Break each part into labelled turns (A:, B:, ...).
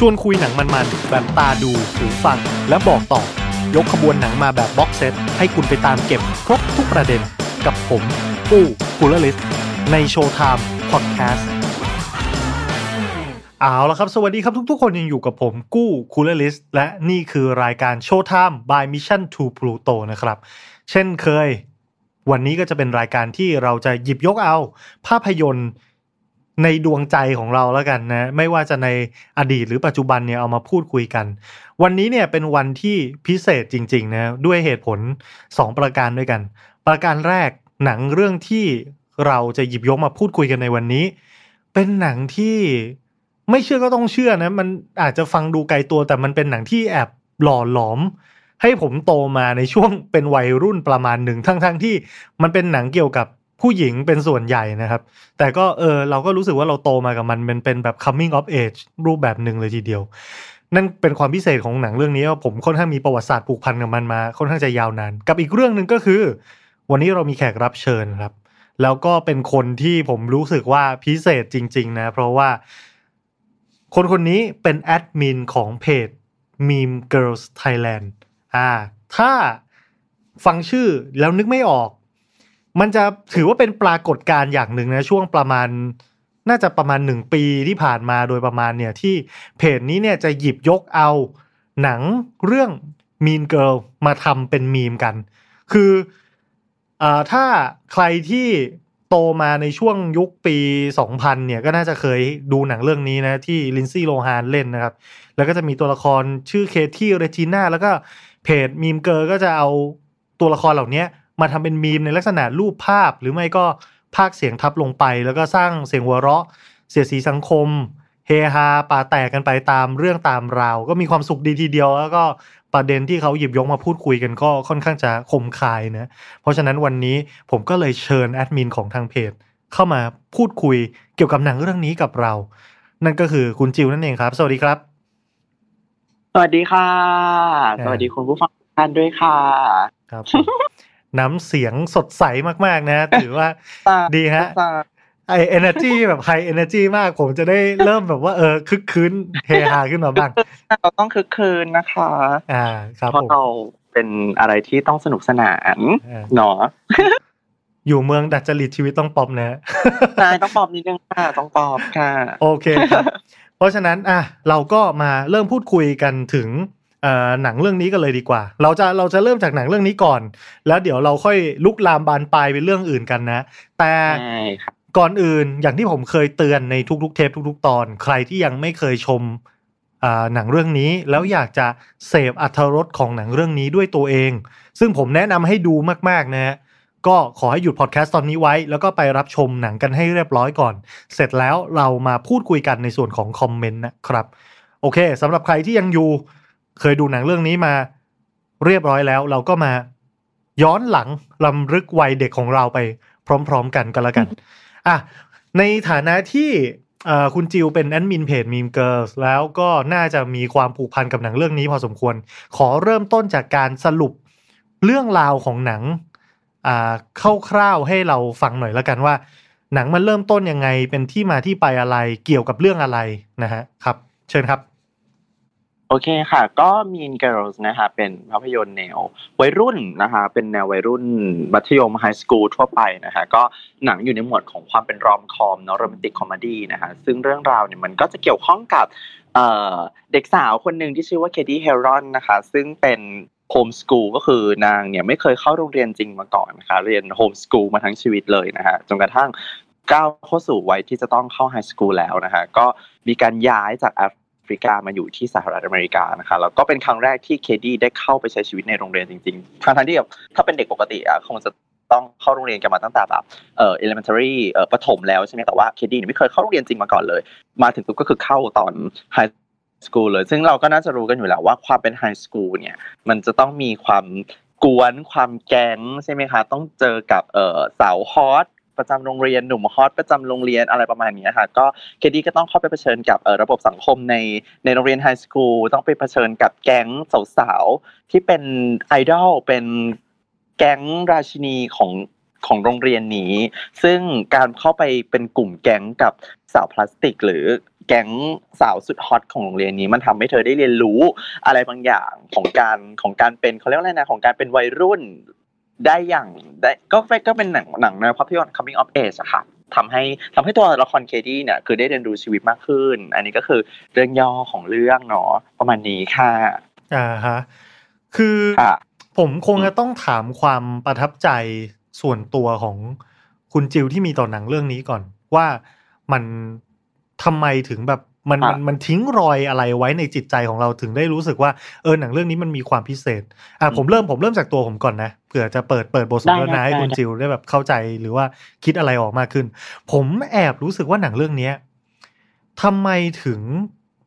A: ชวนคุยหนังมันๆ แบบตาดูหูฟัง และบอกต่อ ยกขบวนหนังมาแบบ box set ให้คุณไปตามเก็บครบทุกประเด็นกับผมปู้กูลลิสใน Showtime พอดแคสต์เอาละครับ สวัสดีครับทุกๆ คนยังอยู่กับผมกู้คูลลิสและนี่คือรายการโชว์ไทม์ by Mission to Pluto นะครับ เช่นเคย วันนี้ก็จะเป็นรายการที่เราจะหยิบยกเอา ภาพยนตร์ ในดวงใจของเราแล้วกันนะ ไม่ว่าจะในอดีตหรือปัจจุบันเนี่ยเอามาพูดคุยกัน วันนี้เนี่ยเป็นวันที่พิเศษจริงๆนะด้วยเหตุผล 2 ประการด้วยกัน ประการแรกหนังเรื่องที่เราจะหยิบยกมาพูดคุยกันในวันนี้ เป็นหนังที่ไม่เชื่อก็ต้องเชื่อนะมันอาจจะฟังดูไกลตัวแต่มันเป็นหนังที่แอบหล่อหลอม ให้ผมโตมาในช่วงเป็นวัยรุ่นประมาณหนึ่งทั้งๆทที่มันเป็นหนังเกี่ยวกับ ผู้หญิงเป็นส่วนใหญ่นะครับ แต่ก็เออเราก็รู้สึกว่าเราโตมากับมันมันเป็นแบบ coming of age รูปแบบหนึ่งเลยทีเดียว นั่นเป็นความพิเศษของหนังเรื่องนี้ว่าผมค่อนข้างมีประวัติศาสตร์ผูกพันกับมันมาค่อนข้างจะยาวนาน กับอีกเรื่องหนึ่งก็คือ วันนี้เรามีแขกรับเชิญครับ แล้วก็เป็นคนที่ผมรู้สึกว่าพิเศษจริง ๆ นะ เพราะว่า คนคนนี้เป็นแอดมินของเพจ Meme Girls Thailand อ่าถ้าฟังชื่อแล้วนึกไม่ออก มันจะถือว่าเป็นปรากฏการณ์อย่างหนึ่งนะช่วงประมาณน่าจะประมาณหนึ่งปีที่ผ่านมาโดยประมาณเนี่ยที่เพจนี้เนี่ยจะหยิบยกเอาหนังเรื่อง Mean Girl มาทำเป็นมีมกัน คืออถ้าใครที่โตมาในช่วงยุคปี 2000 เนี่ยก็น่าจะเคยดูหนังเรื่องนี้นะที่ลินซี่โลฮานเล่นนะครับ แล้วก็จะมีตัวละครชื่อเคที่เรจิน่าแล้วก็เพจมีมเกอร์ก็จะเอาตัวละครเหล่านี้ มาทำเป็นมีมในลักษณะรูปภาพ หรือไม่ก็ภาคเสียงทับลงไป แล้วก็สร้างเสียงหัวเราะ เสียดสีสังคม เฮฮาปาแตกกันไปตามเรื่องตามราว ก็มีความสุขดีทีเดียว แล้วก็ประเด็นที่เขาหยิบยกมาพูดคุยกันก็ค่อนข้างจะคมคายนะเพราะฉะนั้นวันนี้ผมก็เลยเชิญแอดมินของทางเพจเข้ามาพูดคุยเกี่ยวกับหนังเรื่องนี้กับเรา นั่นก็คือคุณจิวนั่นเองครับ สวัสดีครับ
B: สวัสดีค่ะ สวัสดีคุณผู้ฟังทุกท่านด้วยค่ะ
A: ครับผม น้ำเสียงสดใสมากๆนะ ถือว่าดีฮะ high energy แบบ high energy มากผมจะได้เริ่มแบบว่าเออครึกครื้นเฮฮาขึ้นมาบ้าง
B: เราต้องครึกครื้นนะคะ
A: อ่า ครับ
B: เพราะ
A: ผม
B: เราเป็นอะไรที่ต้องสนุกสนาน
A: อ่า
B: เนาะ
A: อยู่เมืองดัดจริตชีวิตต้องป๊อปนะ
B: ใช่ต้องปอบนิดนึงค่ะต้องปอบค่ะ
A: โอเคครับ เพราะฉะนั้นอะเราก็มาเริ่มพูดคุยกันถึงเอ่อ หนังเรื่องนี้กันเลยดีกว่า เราจะเราจะเริ่มจากหนังเรื่องนี้ก่อน แล้วเดี๋ยวเราค่อยลุกลามบานปลายเป็นเรื่องอื่นกันนะ แต่
B: ใช่ค่ะ
A: ก่อนอื่นอย่างที่ผมเคยเตือนในทุกๆ เทปทุก ๆ ตอน ใครที่ยังไม่เคยชมอ่าหนังเรื่องนี้แล้วอยากจะเสพอัธรสของหนังเรื่องนี้ด้วยตัวเอง ซึ่งผมแนะนำให้ดูมาก ๆ นะฮะก็ขอให้หยุดพอดแคสต์ตอนนี้ไว้ แล้วก็ไปรับชมหนังกันให้เรียบร้อยก่อน เสร็จแล้วเรามาพูดคุยกันในส่วนของคอมเมนต์นะครับ โอเคสำหรับใครที่ยังอยู่ เคยดูหนังเรื่องนี้มาเรียบร้อยแล้ว เราก็มาย้อนหลังรำลึกวัยเด็กของเราไปพร้อม ๆ กันก็แล้วกันอะในฐานะที่คุณจิวเป็นแอดมินเพจ Mean Girls แล้วก็น่าจะมีความผูกพันกับหนังเรื่องนี้พอสมควร ขอเริ่มต้นจากการสรุปเรื่องราวของหนังคร่าวๆให้เราฟังหน่อยแล้วกันว่า หนังมันเริ่มต้นยังไงเป็นที่มาที่ไปอะไรเกี่ยวกับเรื่องอะไรนะฮะครับ เชิญครับ
B: โอเคค่ะ ก็ Mean Girls นะคะเป็นภาพยนตร์แนววัยรุ่นนะคะเป็นแนววัยรุ่นมัธยม high school ทั่วไปนะคะก็หนังอยู่ในหมวดของความเป็น rom-com เนาะ romantic comedy นะคะซึ่งเรื่องราวเนี่ยมันก็จะเกี่ยวข้องกับเด็กสาวคนหนึ่งที่ชื่อว่าเคดี้เฮรอนนะคะซึ่งเป็น homeschool ก็คือนางเนี่ยไม่เคยเข้าโรงเรียนจริงมาก่อนนะคะเรียน homeschool มาทั้งชีวิตเลยนะคะจนกระทั่งก้าวเข้าสู่วัยที่จะต้องเข้า high school แล้วนะคะก็มีการย้ายจากแอฟ ริกามาอยู่ที่สหรัฐอเมริกานะคะแล้วก็เป็นครั้งแรกที่เคดี้ได้เข้าไปใช้ชีวิตในโรงเรียนจริงๆทั้งที่แบบถ้าเป็นเด็กปกติอะคงจะต้องเข้าโรงเรียนกันมาตั้งแต่แบบเอ่อ elementary เอ่อประถมแล้วใช่ไหมแต่ว่าเคดี้ไม่เคยเข้าโรงเรียนจริงมาก่อนเลย มาถึงปุ๊บก็คือเข้าตอน high school เลย ซึ่งเราก็น่าจะรู้กันอยู่แล้วว่าความเป็น high school เนี่ย มันจะต้องมีความกวนความแก๊งใช่ไหมคะ ต้องเจอกับเอ่อสาวฮอต ประจำโรงเรียนหนุ่มฮอตประจำโรงเรียนอะไรประมาณนี้ค่ะก็เคดี้ก็ต้องเข้าไปเผชิญกับระบบสังคมในในโรงเรียนไฮสคูลต้องไปเผชิญกับแก๊งสาวๆที่เป็นไอดอลเป็นแก๊งราชินีของของโรงเรียนนี้ ซึ่งการเข้าไปเป็นกลุ่มแก๊งกับสาวพลาสติก หรือแก๊งสาวสุดฮอตของโรงเรียนนี้มันทำให้เธอได้เรียนรู้อะไรบางอย่างของการของการเป็นเขาเรียกอะไรนะของการเป็นวัยรุ่น ได้อย่างได้ก็ก็เป็นหนังหนังในภาพยนตร์ coming of age อะค่ะทำให้ทำให้ตัวละครเคดี้เนี่ยคือได้เรียนรู้ชีวิตมากขึ้น อันนี้ก็คือเรื่องย่อของเรื่องเนาะประมาณนี้ค่ะ
A: อ่าฮะคือ
B: ค่ะ
A: ผมคงจะต้องถามความประทับใจส่วนตัวของคุณจิวที่มีต่อหนังเรื่องนี้ก่อน ว่ามันทำไมถึงแบบ มัน
B: อะ
A: มันมันทิ้งรอยอะไรไว้ในจิตใจของเราถึงได้รู้สึกว่าเออหนังเรื่องนี้มันมีความพิเศษอะผมเริ่มผมเริ่มจากตัวผมก่อนนะเผื่อจะเปิดเปิดบทสนทนา
B: ได้
A: ให้
B: ได้
A: คุณ
B: ได้
A: จิวได้แบบเข้าใจหรือว่าคิดอะไรออกมากขึ้น ผมแอบรู้สึกว่าหนังเรื่องเนี้ยทำไมถึง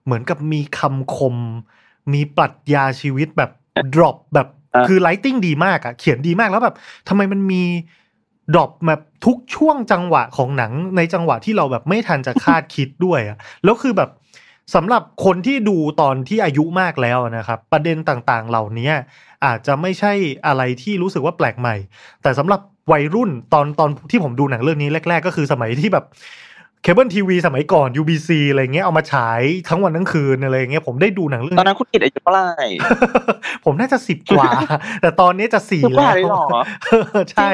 A: เหมือนกับมีคำคม มีปรัชญาชีวิตแบบ drop แบบ
B: อะ
A: คือ writing ดีมากอะเขียนดีมากแล้วแบบทำไมมันมี drop แบบทุกช่วงจังหวะของหนังในจังหวะที่เราแบบไม่ทันจะคาดคิดด้วยอะแล้วคือแบบสำหรับคนที่ดูตอนที่อายุมากแล้วนะครับ ประเด็นต่างๆเหล่านี้อาจจะไม่ใช่อะไรที่รู้สึกว่าแปลกใหม่ แต่สำหรับวัยรุ่นตอนตอนที่ผมดูหนังเรื่องนี้แรก ๆ ก็คือสมัยที่แบบ เคเบิลทีวีสมัยก่อน UBC อะไรเงี้ยเอามาฉายทั้งวันทั้งคืนอะไรเงี้ยผมได้ดูหนังเรื่อง
B: ตอนนั้นคุณกิตอายุเท่าไหร่
A: ผมน่าจะสิบกว่า แต่ตอนนี้จะสี่
B: สิบก
A: แล้
B: ว่าวเลยเหรอ
A: ใช่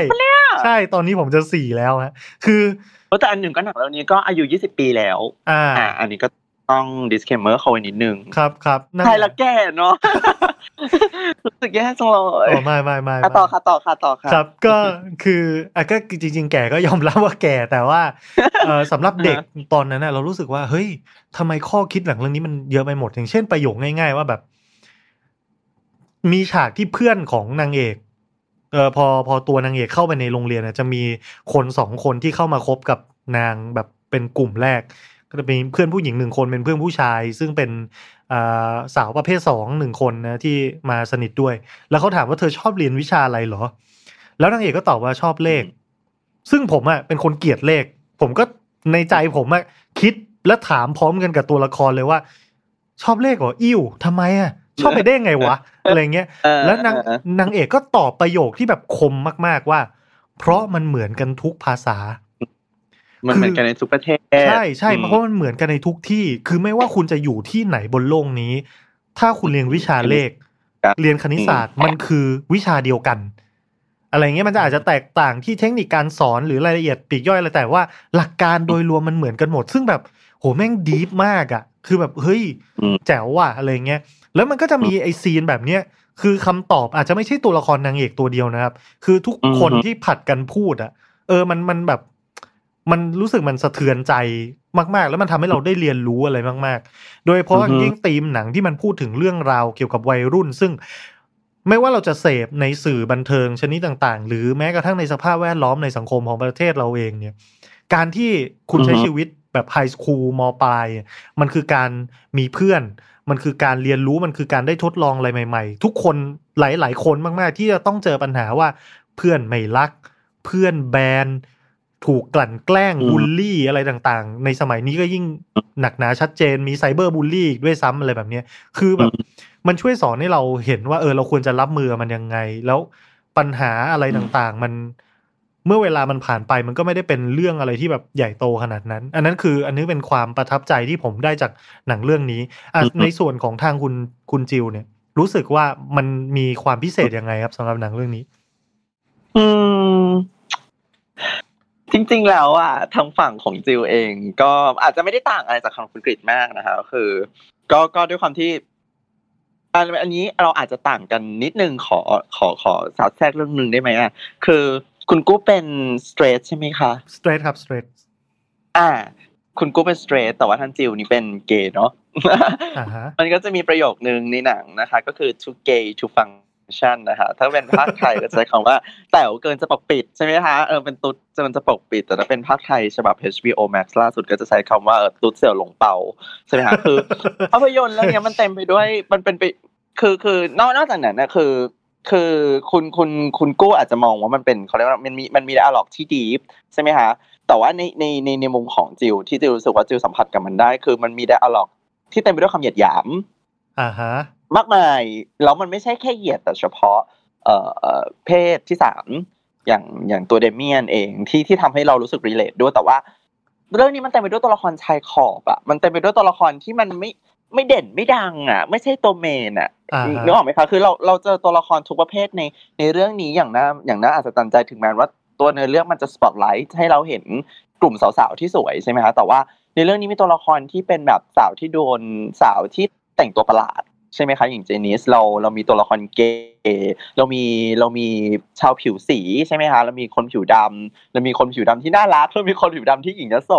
A: ใช่ตอนนี้ผมจะสี่แล้วฮะคือ
B: เพราะแต่อันหนึ่งก็หนังเรื่องนี้ก็อายุ20ปีแล้ว
A: อ่า
B: อ่า อันนี้ก็ ต้อง disclaimer เขาไว้นิดนึง
A: ครับครับนั่น
B: ใช่แล้วแก่เนาะรู้สึกแย่จังเลย
A: โอ้ไม่ไม่ไม่
B: อะต่อค่ะต่อค่ะต่อค่ะ
A: ครับก็คืออะก็จริง ๆ แก่ก็ยอมรับว่าแก่แต่ว่าเออสำหรับเด็กตอนนั้นน่ะเรารู้สึกว่า เฮ้ยทำไมข้อคิดหลังเรื่องนี้มันเยอะไปหมด อย่างเช่นประโยคง่าย ๆ ว่าแบบ มีฉากที่เพื่อนของนางเอกเออพอพอตัวนางเอกเข้าไปในโรงเรียนน่ะจะมีคนสองคนที่เข้ามาคบกับนางแบบเป็นกลุ่มแรก ก็จะมีเพื่อนผู้หญิงหนึ่งคนเป็นเพื่อนผู้ชาย ซึ่งเป็นอ่าสาวประเภทสองหนึ่งคนนะที่มาสนิทด้วย แล้วเขาถามว่าเธอชอบเรียนวิชาอะไรเหรอ แล้วนางเอกก็ตอบว่าชอบเลข ซึ่งผมอะเป็นคนเกลียดเลข ผมก็ในใจผมอะคิดและถามพร้อมกันกับตัวละครเลยว่า ชอบเลขเหรออิ่วทำไมอะชอบไปได้ไงวะอะไรเงี้ย
B: เออ
A: แล้วนาง
B: เออนา
A: งเอกก็ตอบประโยคที่แบบคมมาก ๆว่า เพราะมันเหมือนกันทุกภาษา
B: มันเหมือนกันในทุกประเทศ
A: ใช่ใช่
B: อืม
A: เพราะมันเหมือนกันในทุกที่ คือไม่ว่าคุณจะอยู่ที่ไหนบนโลกนี้ ถ้าคุณเรียนวิชาเลข
B: ครับ
A: เรียนคณิตศาสตร์มันคือวิชาเดียวกัน อะไรเงี้ยมันจะอาจจะแตกต่างที่เทคนิคการสอนหรือรายละเอียดปลีกย่อยอะไรแต่ว่าหลักการโดยรวมมันเหมือนกันหมด ซึ่งแบบโหแม่งดีฟมากอะ่ะ คือแบบเฮ้ย
B: อืม
A: แจ๋วว่ะอะไรเงี้ยแล้วมันก็จะมีไอซีนแบบเนี้ยคือคำตอบอาจจะไม่ใช่ตัวละครนางเอกตัวเดียวนะครับ คือทุกคน
B: อือฮึ
A: ที่ผัดกันพูดอะ่ะเออมันมันแบบ มันรู้สึกมันสะเทือนใจมากๆ แล้วมันทำให้เราได้เรียนรู้อะไรมาก ๆ โดยเฉพาะอย่างยิ่งธีมหนังที่มันพูดถึงเรื่องราวเกี่ยวกับวัยรุ่น ซึ่งไม่ว่าเราจะเสพในสื่อบันเทิงชนิดต่าง ๆ หรือแม้กระทั่งในสภาพแวดล้อมในสังคมของประเทศเราเองเนี่ย การที่คุณใช้
B: อือฮึ
A: ชีวิตแบบไฮสคูลมปลาย มันคือการมีเพื่อน มันคือการเรียนรู้มันคือการได้ทดลองอะไรใหม่ ๆ ทุกคนหลาย ๆ คนมาก ๆ ที่จะต้องเจอปัญหาว่าเพื่อนไม่รัก เพื่อนแบน ถูกกลั่นแกล้ง
B: อืม
A: บูลลี่อะไรต่างๆ ในสมัยนี้ก็ยิ่งหนักหนาชัดเจนมีไซเบอร์บูลลี่อีกด้วยซ้ำอะไรแบบเนี้ยคือแบบมันช่วยสอนให้เราเห็นว่าเออเราควรจะรับมือกับมันยังไง แล้วปัญหาอะไรต่างๆ มันเมื่อเวลามันผ่านไปมันก็ไม่ได้เป็นเรื่องอะไรที่แบบใหญ่โตขนาดนั้น อันนั้นคืออันนี้เป็นความประทับใจที่ผมได้จากหนังเรื่องนี้อะ
B: อือฮึ
A: ในส่วนของทางคุณคุณจิวเนี่ย รู้สึกว่ามันมีความพิเศษยังไงครับสำหรับหนังเรื่องนี้
B: อืม จริงๆแล้วอะทางฝั่งของจิวเอง ก็อาจจะไม่ได้ต่างอะไรจากทางคุณกริดมากนะคะ คือ ก็ก็ด้วยความที่อันอันนี้เราอาจจะต่างกันนิดนึงขอขอขอสาวแทรกเรื่องหนึ่งได้ไหมอะคือคุณกู้เป็นสเตรทใช่ไหมคะ
A: straight ครับ straight
B: อ่า คุณกู้เป็นสเตรทแต่ว่าท่านจิวนี่เป็นเกย์เนาะมันก็จะมีประโยคนึงในหนังนะคะ ก็คือ to gay to function นะคะถ้าเป็นภาคไทยก็จะใช้คำว่าแต๋วเกินจะปกปิดใช่ไหมคะเออเป็นตุ๊ดจะมันจะปกปิด แต่ถ้าเป็นภาคไทยฉบับ HBO Max ล่าสุดก็จะใช้คำว่าตุ๊ดเสี่ยวหลงเป่าใช่ไหมคะคือภาพยนตร์เรื่องเนี้ยมันเต็มไปด้วยมันเป็นไปคือคือนอกนอกจากนั้นนะคือ คือคุณคุณคุณกู้อาจจะมองว่ามันเป็นเขาเรียกว่ามันมีมันมีอะล็อกที่ดีฟใช่ไหมคะแต่ว่าในในในในมุมของจิวที่จิวรู้สึกว่าจิวสัมผัสกับมันได้ คือมันมีไดอะล็อกที่เต็มไปด้วยคำเหยียดหยาม
A: อ่าฮะ
B: มากมาย แล้วมันไม่ใช่แค่เหยียดแต่เฉพาะเอ่อเอ่อเพศที่สามอย่างอย่างตัวเดเมียนเองที่ที่ทำให้เรารู้สึกรีเลทด้วยแต่ว่า เรื่องนี้มันเต็มไปด้วยตัวละครชายขอบอะมันเต็มไปด้วยตัวละครที่มันไม่ไม่เด่นไม่ดังอะไม่ใช่ตัวเมนอะ
A: อ่าฮะ
B: นึกออกไหมคะคือเราเราเจอตัวละครทุกประเภทในในเรื่องนี้อย่างน่าอย่างน่าอัศจรรย์ใจถึงแม้ว่าตัวในอเรื่องมันจะสปอตไลท์ให้เราเห็นกลุ่มสาวๆที่สวยใช่ไหมคะแต่ว่าในเรื่องนี้มีตัวละครที่เป็นแบบสาวที่โดนสาวที่แต่งตัวประหลาด ใช่ไหมคะอย่างเจนิสเราเรามีตัวละครเกย์เรามีเรามีชาวผิวสีใช่ไหมคะเรามีคนผิวดำเรามีคนผิวดำที่น่ารักเรามีคนผิวดำที่หญิงยโส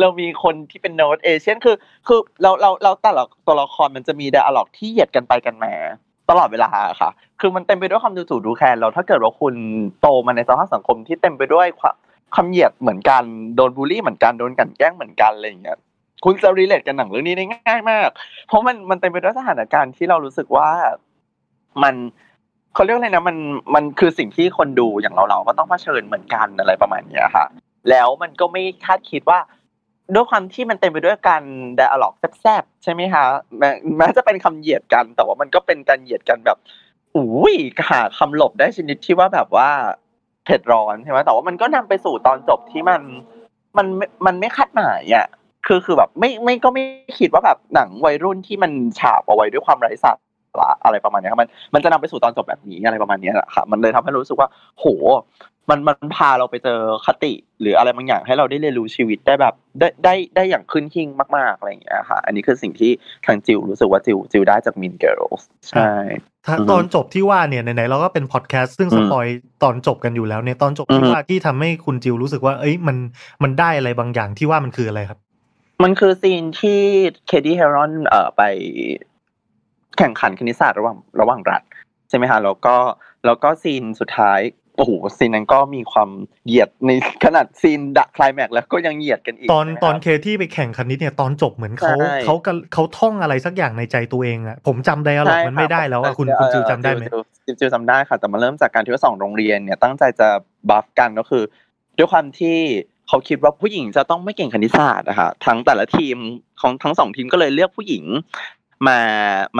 B: เรามีคนที่เป็นโนตเอเชียนคือคือเราเราเราแต่ละตัวละครมันจะมีไดอะล็อกที่เหยียดกันไปกันมาตลอดเวลาอะค่ะ คือมันเต็มไปด้วยความดูถูกดูแคลนเราถ้าเกิดว่าคุณโตมาในสภาพสังคมที่เต็มไปด้วยความคำเหยียดเหมือนกัน โดนบูลลี่เหมือนกัน โดนกันแกล้งเหมือนกันอะไรอย่างเงี้ย คุณจะรีเลทกันหนังเรื่องนี้ได้ง่ายมาก เพราะมันมันเต็มไปด้วยสถานการณ์ที่เรารู้สึกว่ามันเขาเรียกอะไรนะมันมันคือสิ่งที่คนดูอย่างเราเราก็ต้องเผชิญเหมือนกันอะไรประมาณเนี้ยค่ะ แล้วมันก็ไม่คาดคิดว่าด้วยความที่มันเต็มไปด้วยการไดอะล็อกแซ่บๆใช่ไหมคะแม้แม้จะเป็นคำเหยียดกัน แต่ว่ามันก็เป็นการเหยียดกันแบบอุ้ยหาคำหลบได้ชนิดที่ว่าแบบว่าเผ็ดร้อนใช่ไหมแต่ว่ามันก็นำไปสู่ตอนจบที่มันมันมันไม่คาดหมายอะ คือคือแบบไม่ไม่ก็ไม่คิดว่าแบบหนังวัยรุ่นที่มันฉาบเอาไว้ด้วยความไร้สาระอะไรประมาณเนี้ยครับมันมันจะนำไปสู่ตอนจบแบบนี้อะไรประมาณเนี้ยแหละค่ะมันเลยทำให้รู้สึกว่า โห มันมันพาเราไปเจอคติ หรืออะไรบางอย่างให้เราได้เรียนรู้ชีวิตได้แบบได้ได้ได้อย่างขึ้นหิ่งมาก ๆอะไรอย่างเงี้ยค่ะ อันนี้คือสิ่งที่ทางจิวรู้สึกว่าจิวจิวได้จาก Mean Girlsใช่
A: ถ้า
B: อือฮึ
A: ตอนจบที่ว่าเนี่ยไหนๆเราก็เป็นพอดแคสต์ซึ่งสปอยล์ตอนจบกันอยู่แล้วเนี่ยตอนจบที่
B: อือฮึ
A: ว่าที่ทำให้คุณจิวรู้สึกว่า เอ้ยมันมันได้อะไรบางอย่างที่ว่ามันคืออะไรครับ
B: มันคือซีนที่เคดี้เฮรอนเอ่อไปแข่งขันคณิตศาสตร์ระหว่างระหว่างรัฐใช่ไหมคะแล้วก็แล้วก็ซีนสุดท้ายโอ้โหซีนนั้นก็มีความเหยียดในขนาดซีนแม็กซ์แล้วก็ยังเหยียดกันอีก
A: ตอน
B: ใช่ไหม
A: ตอน
B: ครับ
A: เคที่ไปแข่งคณิตเนี่ยตอนจบเหมือนเขา
B: ใช่
A: เขากำเขาท่องอะไรสักอย่างในใจตัวเองอะผมจำไดอะล็อกมันไม่ได้แล้วอะคุณคุณจิวจำได้ไหม
B: จิวจิวจำได้ค่ะ แต่มันเริ่มจากการที่ว่าสองโรงเรียนเนี่ยตั้งใจจะบัฟกันก็คือ ด้วยความที่ เขาคิดว่าผู้หญิงจะต้องไม่เก่งคณิตศาสตร์นะคะทั้งแต่ละทีมของทั้งสองทีมก็เลยเลือกผู้หญิงมา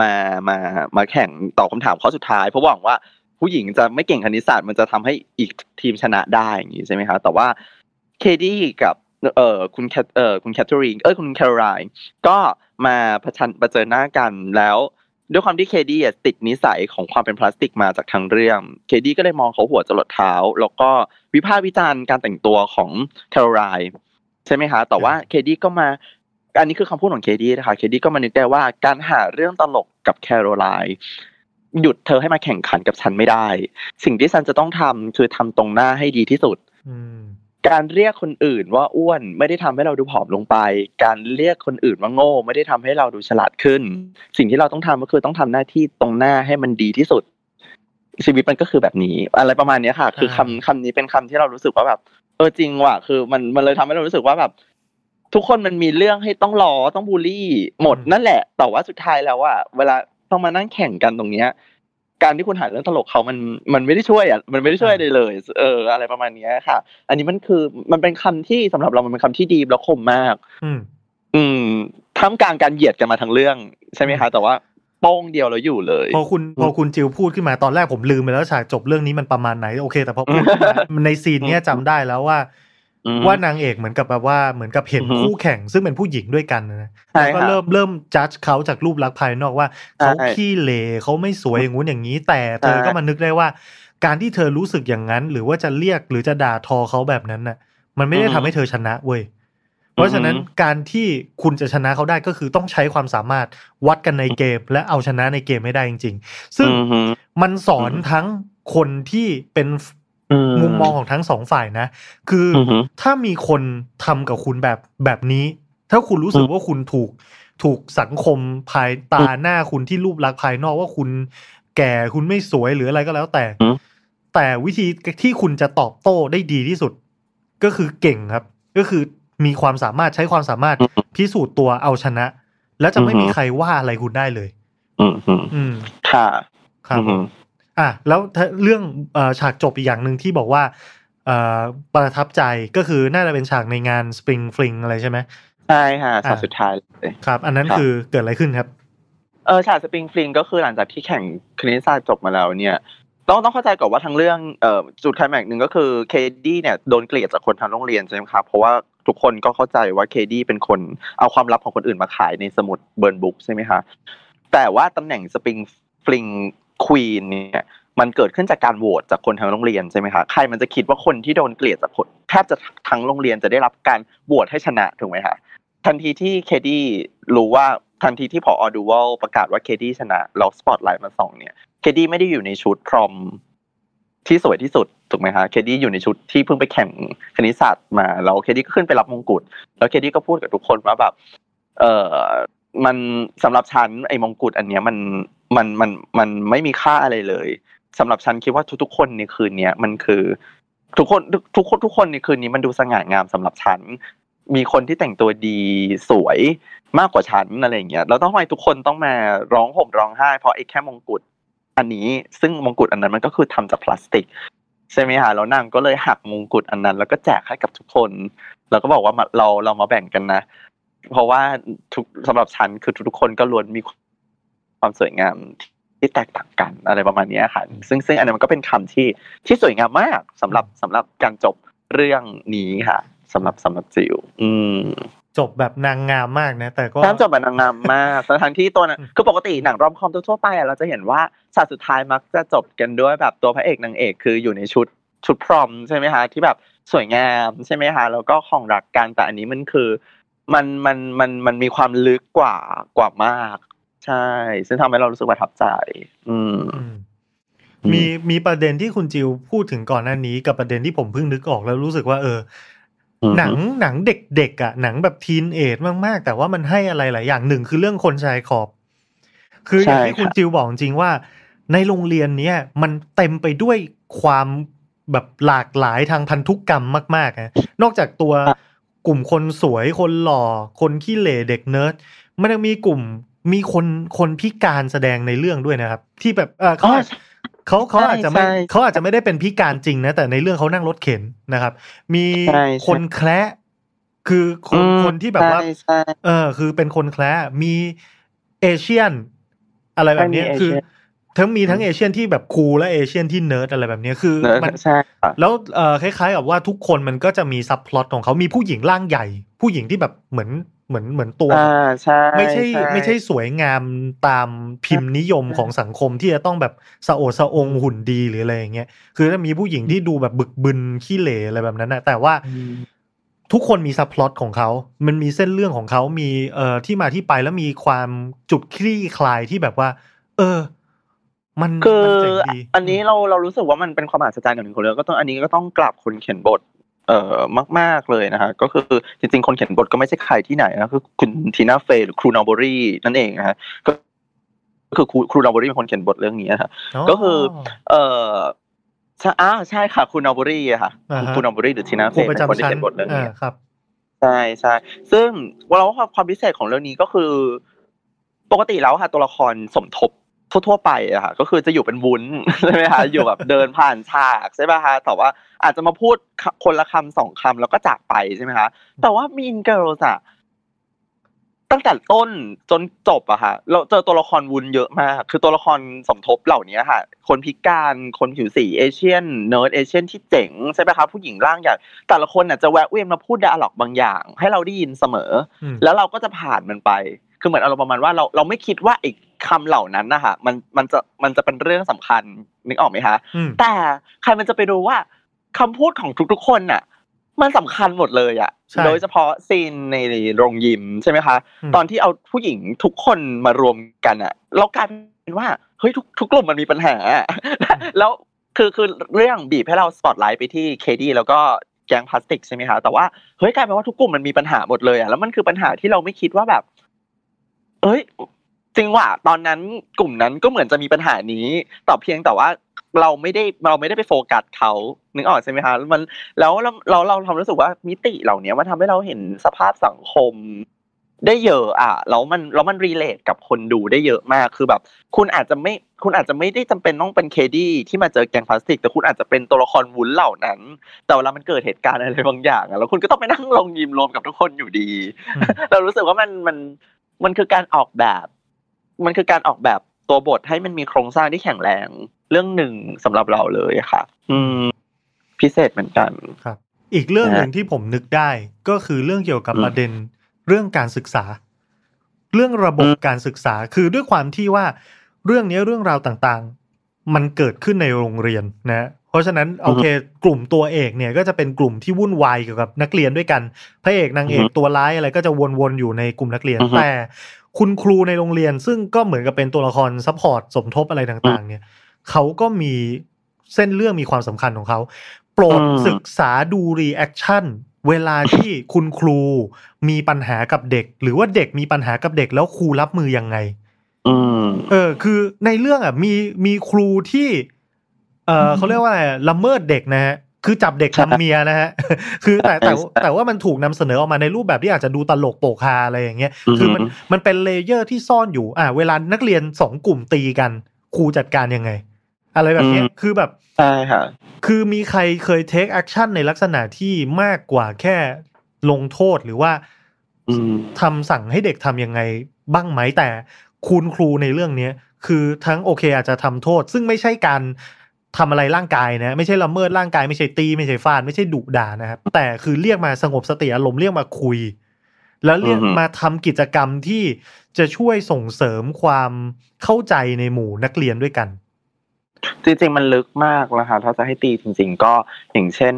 B: มามามาแข่งตอบคำถามข้อสุดท้ายเพราะหวังว่าผู้หญิงจะไม่เก่งคณิตศาสตร์มันจะทำให้อีกทีมชนะได้อย่างนี้ใช่ไหมคะแต่ว่าเคดี้กับเอ่อคุณแคทเอ่อคุณแคทเธอรีนเอ้ยคุณแคโรไลน์ก็มาประชันประเจอหน้ากันแล้ว ด้วยความที่เคดี้อะติดนิสัยของความเป็นพลาสติกมาจากทั้งเรื่องเคดี้ก็เลยมองเขาหัวจรดเท้า แล้วก็วิพากษ์วิจารณ์การแต่งตัวของแคโรไลน์ใช่ไหมคะแต่ว่าเคดี้ก็มาอันนี้คือคำพูดของเคดี้นะคะเคดี้ก็มานึกได้ว่าการหาเรื่องตลกกับแคโรไลน์หยุดเธอให้มาแข่งขันกับฉันไม่ได้ สิ่งที่ฉันจะต้องทำคือทำตรงหน้าให้ดีที่สุด
A: อืม
B: การเรียกคนอื่นว่าอ้วนไม่ได้ทำให้เราดูผอมลงไป การเรียกคนอื่นว่าโง่ ไม่ได้ทำให้เราดูฉลาดขึ้น สิ่งที่เราต้องทำก็คือต้องทำหน้าที่ตรงหน้าให้มันดีที่สุด ชีวิตมันก็คือแบบนี้ อะไรประมาณเนี้ยค่ะ คือคำคำนี้เป็นคำที่เรารู้สึกว่าแบบเออจริงว่ะคือ มันมันเลยทำให้เรารู้สึกว่าแบบ ทุกคนมันมีเรื่องให้ต้องรอต้องบูลลี่ หมด
A: อืม
B: นั่นแหละ แต่ว่าสุดท้ายแล้วอะเวลาต้องมานั่งแข่งกันตรงเนี้ย การที่คุณหาเรื่องตลกเขามันมันไม่ได้ช่วยอะมันไม่ได้ช่วยเลยเลย เออ อะไรประมาณเนี้ยค่ะ อันนี้มันคือมันเป็นคำที่สำหรับเรามันเป็นคำที่ดีและคมมาก
A: อืม
B: อืมท่ามกลางการเหยียดกันมาทั้งเรื่องใช่ไหมคะแต่ว่าโป้งเดียวแล้วอยู่เลย
A: พอคุณพอคุณจิวพูดขึ้นมาตอนแรกผมลืมไปแล้วฉากจบเรื่องนี้มันประมาณไหนโอเค แต่พอพูดขึ้นมาในซีนเนี้ยจำได้แล้วว่า
B: อืม
A: ว่านางเอกเหมือนกับแบบว่าเหมือนกับเห็น
B: อือฮึ
A: คู่แข่งซึ่งเป็นผู้หญิงด้วยกันนะ
B: ใช่
A: แล้วก็
B: ค่ะ
A: เริ่มเริ่มจัดเขาจากรูปลักษณ์ภายนอกว่าเขา
B: ใช่
A: ขี้เหร่เขาไม่สวยอย่างงู้นอย่างนี้ แต่เธอ
B: ใช่
A: ก็มานึกได้ว่า การที่เธอรู้สึกอย่างนั้น หรือว่าจะเรียกหรือจะด่าทอเขาแบบนั้นน่ะ มันไม่ได้ทำให้เธอชนะเว้ยเพราะฉะนั้นการที่คุณจะชนะเขาได้ก็คือต้องใช้ความสามารถวัดกันในเกม และเอาชนะในเกมให้ได้จริง ๆ ซึ่ง
B: อือฮึ
A: มันสอนทั้งคนที่เป็น
B: อื
A: มุมมองของทั้งสองฝ่ายนะ คืออ
B: อฮึ
A: ถ้ามีคนทำกับคุณแบบแบบนี้ ถ้าคุณรู้สึก
B: อืม
A: ว่าคุณถูกถูกสังคมภายตาหน้าคุณที่รูปลักษณ์ภายนอกว่าคุณแก่คุณไม่สวยหรืออะไรก็แล้วแต่
B: อืม
A: แต่วิธีที่คุณจะตอบโต้ได้ดีที่สุด ก็คือเก่งครับ ก็คือมีความสามารถใช้ความสามารถ
B: อืม
A: พิสูจน์ตัวเอาชนะ แล้วจะไม่
B: อือฮึ
A: มีใครว่าอะไรคุณได้เลย
B: อืมอืม
A: อืม
B: ค่ะ
A: ครับ
B: อืม
A: อะแล้วถ้าเรื่องเอ่อฉากจบอีกอย่างหนึ่งที่บอกว่าเอ่อประทับใจก็คือน่าจะเป็นฉากในงานสปริงฟลิงอะไรใช่ไหม
B: ใช่ค่ะฉาก
A: อ่า
B: สุดท้ายเลย
A: ครับ อันนั้น
B: ครับ
A: คือเกิดอะไรขึ้นครับ
B: เออฉากสปริงฟลิงก็คือหลังจากที่แข่งคณิตศาสตร์จบมาแล้วเนี่ยต้องต้องเข้าใจก่อนว่าทั้งเรื่องเอ่อจุดไคลแม็กซ์หนึ่งก็คือเคดี้เนี่ยโดนเกลียดจากคนทั้งโรงเรียนใช่ไหมครับเพราะว่าทุกคนก็เข้าใจว่าเคดี้เป็นคนเอาความลับของคนอื่นมาขายในสมุด Burn Book ใช่ไหมคะแต่ว่าตำแหน่ง Spring Fling Queen เนี่ยมันเกิดขึ้นจากการโหวตจากคนทั้งโรงเรียนใช่ไหมคะใครมันจะคิดว่าคนที่โดนเกลียดจากคนแทบจะทั้งโรงเรียนจะได้รับการโหวตให้ชนะถูกไหมคะทันทีที่เคดี้รู้ว่าทันทีที่พอดูวัลประกาศว่าเคดี้ชนะเราสปอตไลท์มาส่องเนี่ยเคดี้ไม่ได้อยู่ในชุด prom ที่สวยที่สุดถูกไหมคะเคดี้อยู่ในชุดที่เพิ่งไปแข่งคณิตศาสตร์มาแล้วเคดี้ก็ขึ้นไปรับมงกุฎแล้วเคดี้ก็พูดกับทุกคนว่าแบบ เออมันสำหรับฉันไอ้มงกุฎอันเนี้ยมัน มันมันมันไม่มีค่าอะไรเลยสำหรับฉันคิดว่าทุกๆคนในคืนเนี้ยมันคือ ทุกคนทุกคนทุกคนในคืนนี้มันดูสง่างามสำหรับฉันมีคนที่แต่งตัวดีสวยมากกว่าฉันอะไรอย่างเงี้ยแล้วทำไมทุกคนต้องมาร้องห่มร้องไห้เพราะไอ้แค่มงกุฎอันนี้ ซึ่งมงกุฎอันนั้นมันก็คือทำจากพลาสติกใช่ไหมฮะแล้วนางก็เลยหักมงกุฎอันนั้น แล้วก็แจกให้กับทุกคน แล้วก็บอกว่ามาเราเรามาแบ่งกันนะ เพราะว่าทุกสำหรับฉันคือทุกคนก็ล้วนมี ความสวยงามที่แตกต่างกันอะไรประมาณเนี้ยค่ะ ซึ่งซึ่งอันนั้นมันก็เป็นคำที่ที่สวยงามมากสำหรับสำหรับการจบเรื่องนี้ค่ะสำหรับสำหรับจิวอืม
A: จบแบบนางงามมากนะ แต่ก็
B: ทั้งจบแบบนางงามมากทั้งที่ตัวนั้นคือปกติหนังรอมคอมทั่วๆไปอะเราจะเห็นว่าฉากสุดท้ายมักจะจบกันด้วยแบบตัวพระเอกนางเอกคืออยู่ในชุดชุดพรอมใช่ไหมคะที่แบบสวยงามใช่ไหมคะแล้วก็ของรักกันแต่อันนี้มันคือมันมันมันมันมีความลึกกว่ากว่ามาก ใช่ ซึ่งทำให้เรารู้สึกประทับใจอืม
A: อืม มีมีประเด็นที่คุณจิวพูดถึงก่อนหน้านี้ กับประเด็นที่ผมเพิ่งนึกออกแล้วรู้สึกว่า เออ
B: อืม
A: หนังหนังเด็กๆอะหนังแบบทีนเอจมากๆ แต่ว่ามันให้อะไรหลายอย่างหนึ่งคือเรื่องคนชายขอบ คืออย่างที่คุณจิวบอกจริงว่า ในโรงเรียนเนี้ยมันเต็มไปด้วยความแบบหลากหลายทางพันธุกรรมมากๆนะนอกจากตัวกลุ่มคนสวยคนหล่อ คนขี้เหร่เด็กเนิร์ดมันยังมีกลุ่ม มีคนคนพิการแสดงในเรื่องด้วยนะครับ ที่แบบเออเขาอาจเขาเขาอาจจะไม่
B: ใช่ใช่
A: เขาอาจจะไม่ได้เป็นพิการจริงนะแต่ในเรื่องเขานั่งรถเข็นนะครับ มี
B: ใช่ใช่
A: คนแคระคือคน
B: อืม
A: คนที่แบบว่า
B: ใช่ใช่
A: เออ คือเป็นคนแคระมี Asian อะไรแบบเนี้ย
B: ใช่มี
A: คือ
B: Asian
A: ทั้งมีทั้ง Asian ที่แบบ cool และ Asian ที่เนิร์ดอะไรแบบเนี้ยคือ
B: เนอะ
A: มัน
B: ใช่ค่ะ
A: แล้วเออคล้าย ๆ กับว่าทุกคนมันก็จะมี subplot ของเขามีผู้หญิงร่างใหญ่ ผู้หญิงที่แบบเหมือน เหมือนเหมือนตัว
B: อ่าใช่
A: ไม่ใช่ไม่ใช่สวยงามตามพิมพ์นิยมของสังคมที่จะต้องแบบสะโอดสะองหุ่นดีหรืออะไรอย่างเงี้ยคือถ้ามีผู้หญิงที่ดูแบบบึกบึนขี้เหร่อะไรแบบนั้นนะแต่ว่า
B: อืม
A: ทุกคนมี subplot ของเขา มันมีเส้นเรื่องของเขามีเอ่อที่มาที่ไปแล้วมีความจุดคลี่คลายที่แบบว่า เออ มัน
B: คือ
A: มันเจ๋งดี
B: อันนี้เราเรารู้สึกว่ามันเป็นความมหัศจรรย์อย่างหนึ่งของเรื่องก็ต้องอันนี้ก็ต้องกราบคนเขียนบท เอ่อมาก ๆเลยนะฮะก็คือจริงๆ คนเขียนบทก็ไม่ใช่ใครที่ไหนนะคือคุณทีน่าเฟย์หรือครูนอร์บรีนั่นเองนะฮะก็ก็คือครูครูนอร์บรีเป็นคนเขียนบทเรื่องนี้นะฮะก็คือ เอ่อใช่อ่าใช่ค่ะคุณนอร์บรีอะค่ะ
A: อ่าฮะ
B: คุณนอร์บรีหรือทีน่า
A: ค
B: เฟ
A: รู
B: ย์
A: ประ
B: เป็นคน
A: จำ
B: ที่
A: ชั้น
B: เขียนบทเรื่องนี้
A: อ่าครับ
B: ใช่ใช่ซึ่งเราว่าความพิเศษของเรื่องนี้ก็คือ ปกติแล้วค่ะตัวละครสมทบ ทั่วๆไปอะค่ะก็คือจะอยู่เป็นวุ้นใช่ไหมคะอยู่แบบเดินผ่านฉากใช่ไหมคะแต่ว่าอาจจะมาพูดคนละคำสองคำแล้วก็จากไปใช่ไหมคะแต่ว่า Mean Girls อะตั้งแต่ต้นจนจบอะค่ะเราเจอตัวละครวุ้นเยอะมาก คือตัวละครสมทบเหล่านี้ค่ะ คนพิการคนผิวสี Asian nerd Asian ที่เจ๋งใช่ไหมคะผู้หญิงร่างใหญ่แต่ละคนน่ะจะแวะเวียนมาพูด dialogue บางอย่าง ให้เราได้ยินเสมอ
A: อืม
B: แล้วเราก็จะผ่านมันไป คือเหมือนอารมณ์ประมาณว่าเราเราไม่คิดว่าไอ้ คำเหล่านั้นนะคะมันมันจะมันจะเป็นเรื่องสำคัญนึกออกไหมคะ
A: อืม
B: แต่ใครมันจะไปรู้ว่าคำพูดของทุกๆคนน่ะ มันสำคัญหมดเลยอะ
A: ใช่
B: โดยเฉพาะซีนในโรงยิมใช่ไหมคะ
A: อืม
B: ตอนที่เอาผู้หญิงทุกคนมารวมกันอะเรากลายเป็นว่าเฮ้ยทุกทุกกลุ่มมันมีปัญหาแล้วคือคือเรื่องบีบให้เราสปอตไลท์ไปที่เคดีแล้วก็แก๊งพลาสติกใช่ไหมคะแต่ว่าเฮ้ยกลายเป็นว่าทุกกลุ่มมันมีปัญหาหมดเลยอะแล้วมันคือปัญหาที่เราไม่คิดว่าแบบ เอ้ย จริงว่ะตอนนั้นกลุ่มนั้นก็เหมือนจะมีปัญหานี้แต่เพียงแต่ว่าเราไม่ได้เราไม่ได้ไปโฟกัสเขานึกออกใช่ไหมคะมันแล้วเราเราเราทำรู้สึกว่ามิติเหล่านี้มันทำให้เราเห็นสภาพสังคม ได้เยอะอะแล้วมันแล้วมันรีเลทกับคนดูได้เยอะมากคือแบบ คุณอาจจะไม่คุณอาจจะไม่ได้จำเป็นต้องเป็นเคดี้ที่มาเจอแกงพลาสติก แต่คุณอาจจะเป็นตัวละครวุ้นเหล่านั้น แต่เวลามันเกิดเหตุการณ์อะไรบางอย่างอะแล้วคุณก็ต้องไปนั่งลงยิมรวมกับทุกคนอยู่ดี
A: อืม
B: เรารู้สึกว่ามันมันมันคือการออกแบบ มันคือการออกแบบตัวบทให้มันมีโครงสร้างที่แข็งแรงเรื่องหนึ่งสำหรับเราเลยค่ะ อืม พิเศษเหมือนกัน
A: ครับ อีกเรื่องหนึ่ง
B: นะฮะ
A: ที่ผมนึกได้ก็คือเรื่องเกี่ยวกับ
B: อืม
A: ประเด็นเรื่องการศึกษา เรื่องระบบ
B: อืม
A: การศึกษาคือด้วยความที่ว่าเรื่องนี้เรื่องราวต่างๆ มันเกิดขึ้นในโรงเรียนนะเพราะฉะนั้นโอเค กลุ่มตัวเอกเนี่ย ก็จะเป็นกลุ่มที่วุ่นวายเกี่ยวกับนักเรียนด้วยกันพระเอกนางเอก
B: อือฮึ
A: ตัวร้ายอะไรก็จะวนๆอยู่ในกลุ่มนักเรียน
B: อือฮึ
A: แต่ คุณครูในโรงเรียนซึ่งก็เหมือนกับเป็นตัวละคร support สมทบอะไรต่าง ๆ เนี่ยเขาก็มีเส้นเรื่องมีความสำคัญของเขา โปรด
B: อืม
A: ศึกษาดู reaction เวลาที่คุณครูมีปัญหากับเด็ก หรือว่าเด็กมีปัญหากับเด็กแล้วครูรับมือยังไง
B: อืม
A: เออ คือในเรื่องอะมีมีครูที่ เออเขาเรียกว่าอะไรละเมิดเด็กนะฮะ คือจับเด็ก
B: ใช่
A: ทำเมียนะฮะ คือแต่แต่
B: ใช่
A: แต่ว่ามันถูกนำเสนอออกมาในรูปแบบที่อาจจะดูตลกโปกฮาอะไรอย่างเงี้ย
B: อือฮึ
A: คือมันมันเป็น layer ที่ซ่อนอยู่ อ่า เวลานักเรียนสองกลุ่มตีกันครูจัดการยังไง อะไรแบบเนี้ยคือแบบ
B: ใช่ค่ะ
A: คือมีใครเคย take action ในลักษณะที่มากกว่าแค่ลงโทษหรือว่า
B: อืม
A: ทำสั่งให้เด็กทำยังไงบ้างไหมแต่คุณครูในเรื่องเนี้ยคือทั้งโอเคอาจจะทำโทษ ซึ่งไม่ใช่การ ทำอะไรร่างกายนะ ไม่ใช่ละเมิดร่างกายไม่ใช่ตี ไม่ใช่ฟาดไม่ใช่ดุด่านะครับแต่คือเรียกมาสงบสติอารมณ์เรียกมาคุย แล้วเรียกมาทำกิจกรรมที่จะช่วยส่งเสริมความเข้าใจในหมู่นักเรียนด้วยกัน
B: จริงๆมันลึกมากนะคะถ้าจะให้ตีจริง ๆ ก็อย่างเช่น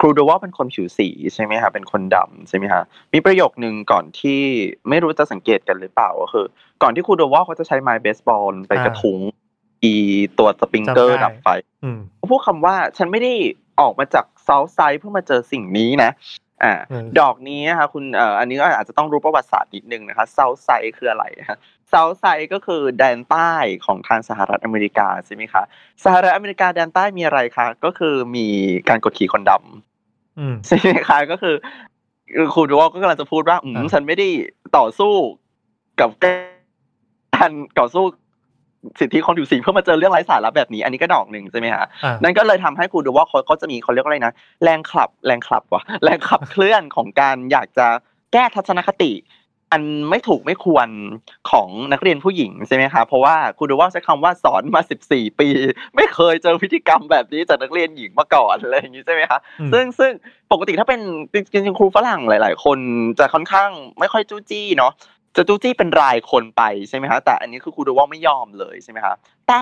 B: ครูดูว่าเป็นคนผิวสีใช่ไหมคะเป็นคนดำใช่ไหมคะมีประโยคนึงก่อนที่ไม่รู้จะสังเกตกันหรือเปล่าก็คือ ก่อนที่ครูดูว่าเขาจะใช้ไม้เบสบอลไป
A: ก
B: ระทุ้ง อีตัวสปริงเกอร์
A: จำได้
B: ดับไฟ
A: อืม
B: เขาพูดคำว่าฉันไม่ได้ออกมาจากเซาท์ไซด์เพื่อมาเจอสิ่งนี้นะอ่า
A: เออ
B: ดอกนี้นะคะคุณเอ่ออันนี้ก็อาจจะต้องรู้ประวัติศาสตร์นิดนึงนะคะเซาท์ไซด์คืออะไรคะเซาท์ไซด์ก็คือแดนใต้ของทางสหรัฐอเมริกาใช่ไหมคะสหรัฐอเมริกาแดนใต้มีอะไรคะก็คือมีการกดขี่คนดำ
A: อืม
B: ใช่ไหมคะก็คือคือครูดูว่าก็กำลังจะพูดว่าอืม
A: อ่า
B: ฉันไม่ได้ต่อสู้กับการต่อสู้ สิทธิคนผิวสีเพื่อมาเจอเรื่องไร้สาระแบบนี้ อันนี้ก็ดอกหนึ่งใช่ไหมคะ
A: อ่า
B: นั่นก็เลยทำให้ครูดูว่าเขาเขาจะมีเขาเรียกว่าอะไรนะแรงขับ แรงขับวะแรงขับเคลื่อนของการอยากจะแก้ทัศนคติ อันไม่ถูกไม่ควรของนักเรียนผู้หญิงใช่ไหมคะเพราะว่าครูดูว่าใช้คำว่าสอนมา 14 ปี ไม่เคยเจอพฤติกรรมแบบนี้จากนักเรียนหญิงมาก่อนอะไรอย่างนี้ใช่ไหมคะ
A: อืม
B: ซึ่งซึ่งปกติถ้าเป็นจริงๆครูฝรั่งหลาย ๆ คนจะค่อนข้างไม่ค่อยจู้จี้เนาะ จะจู้จี้เป็นรายคนไปใช่ไหมคะแต่อันนี้คือครูดูวาลไม่ยอมเลยใช่ไหมคะแต่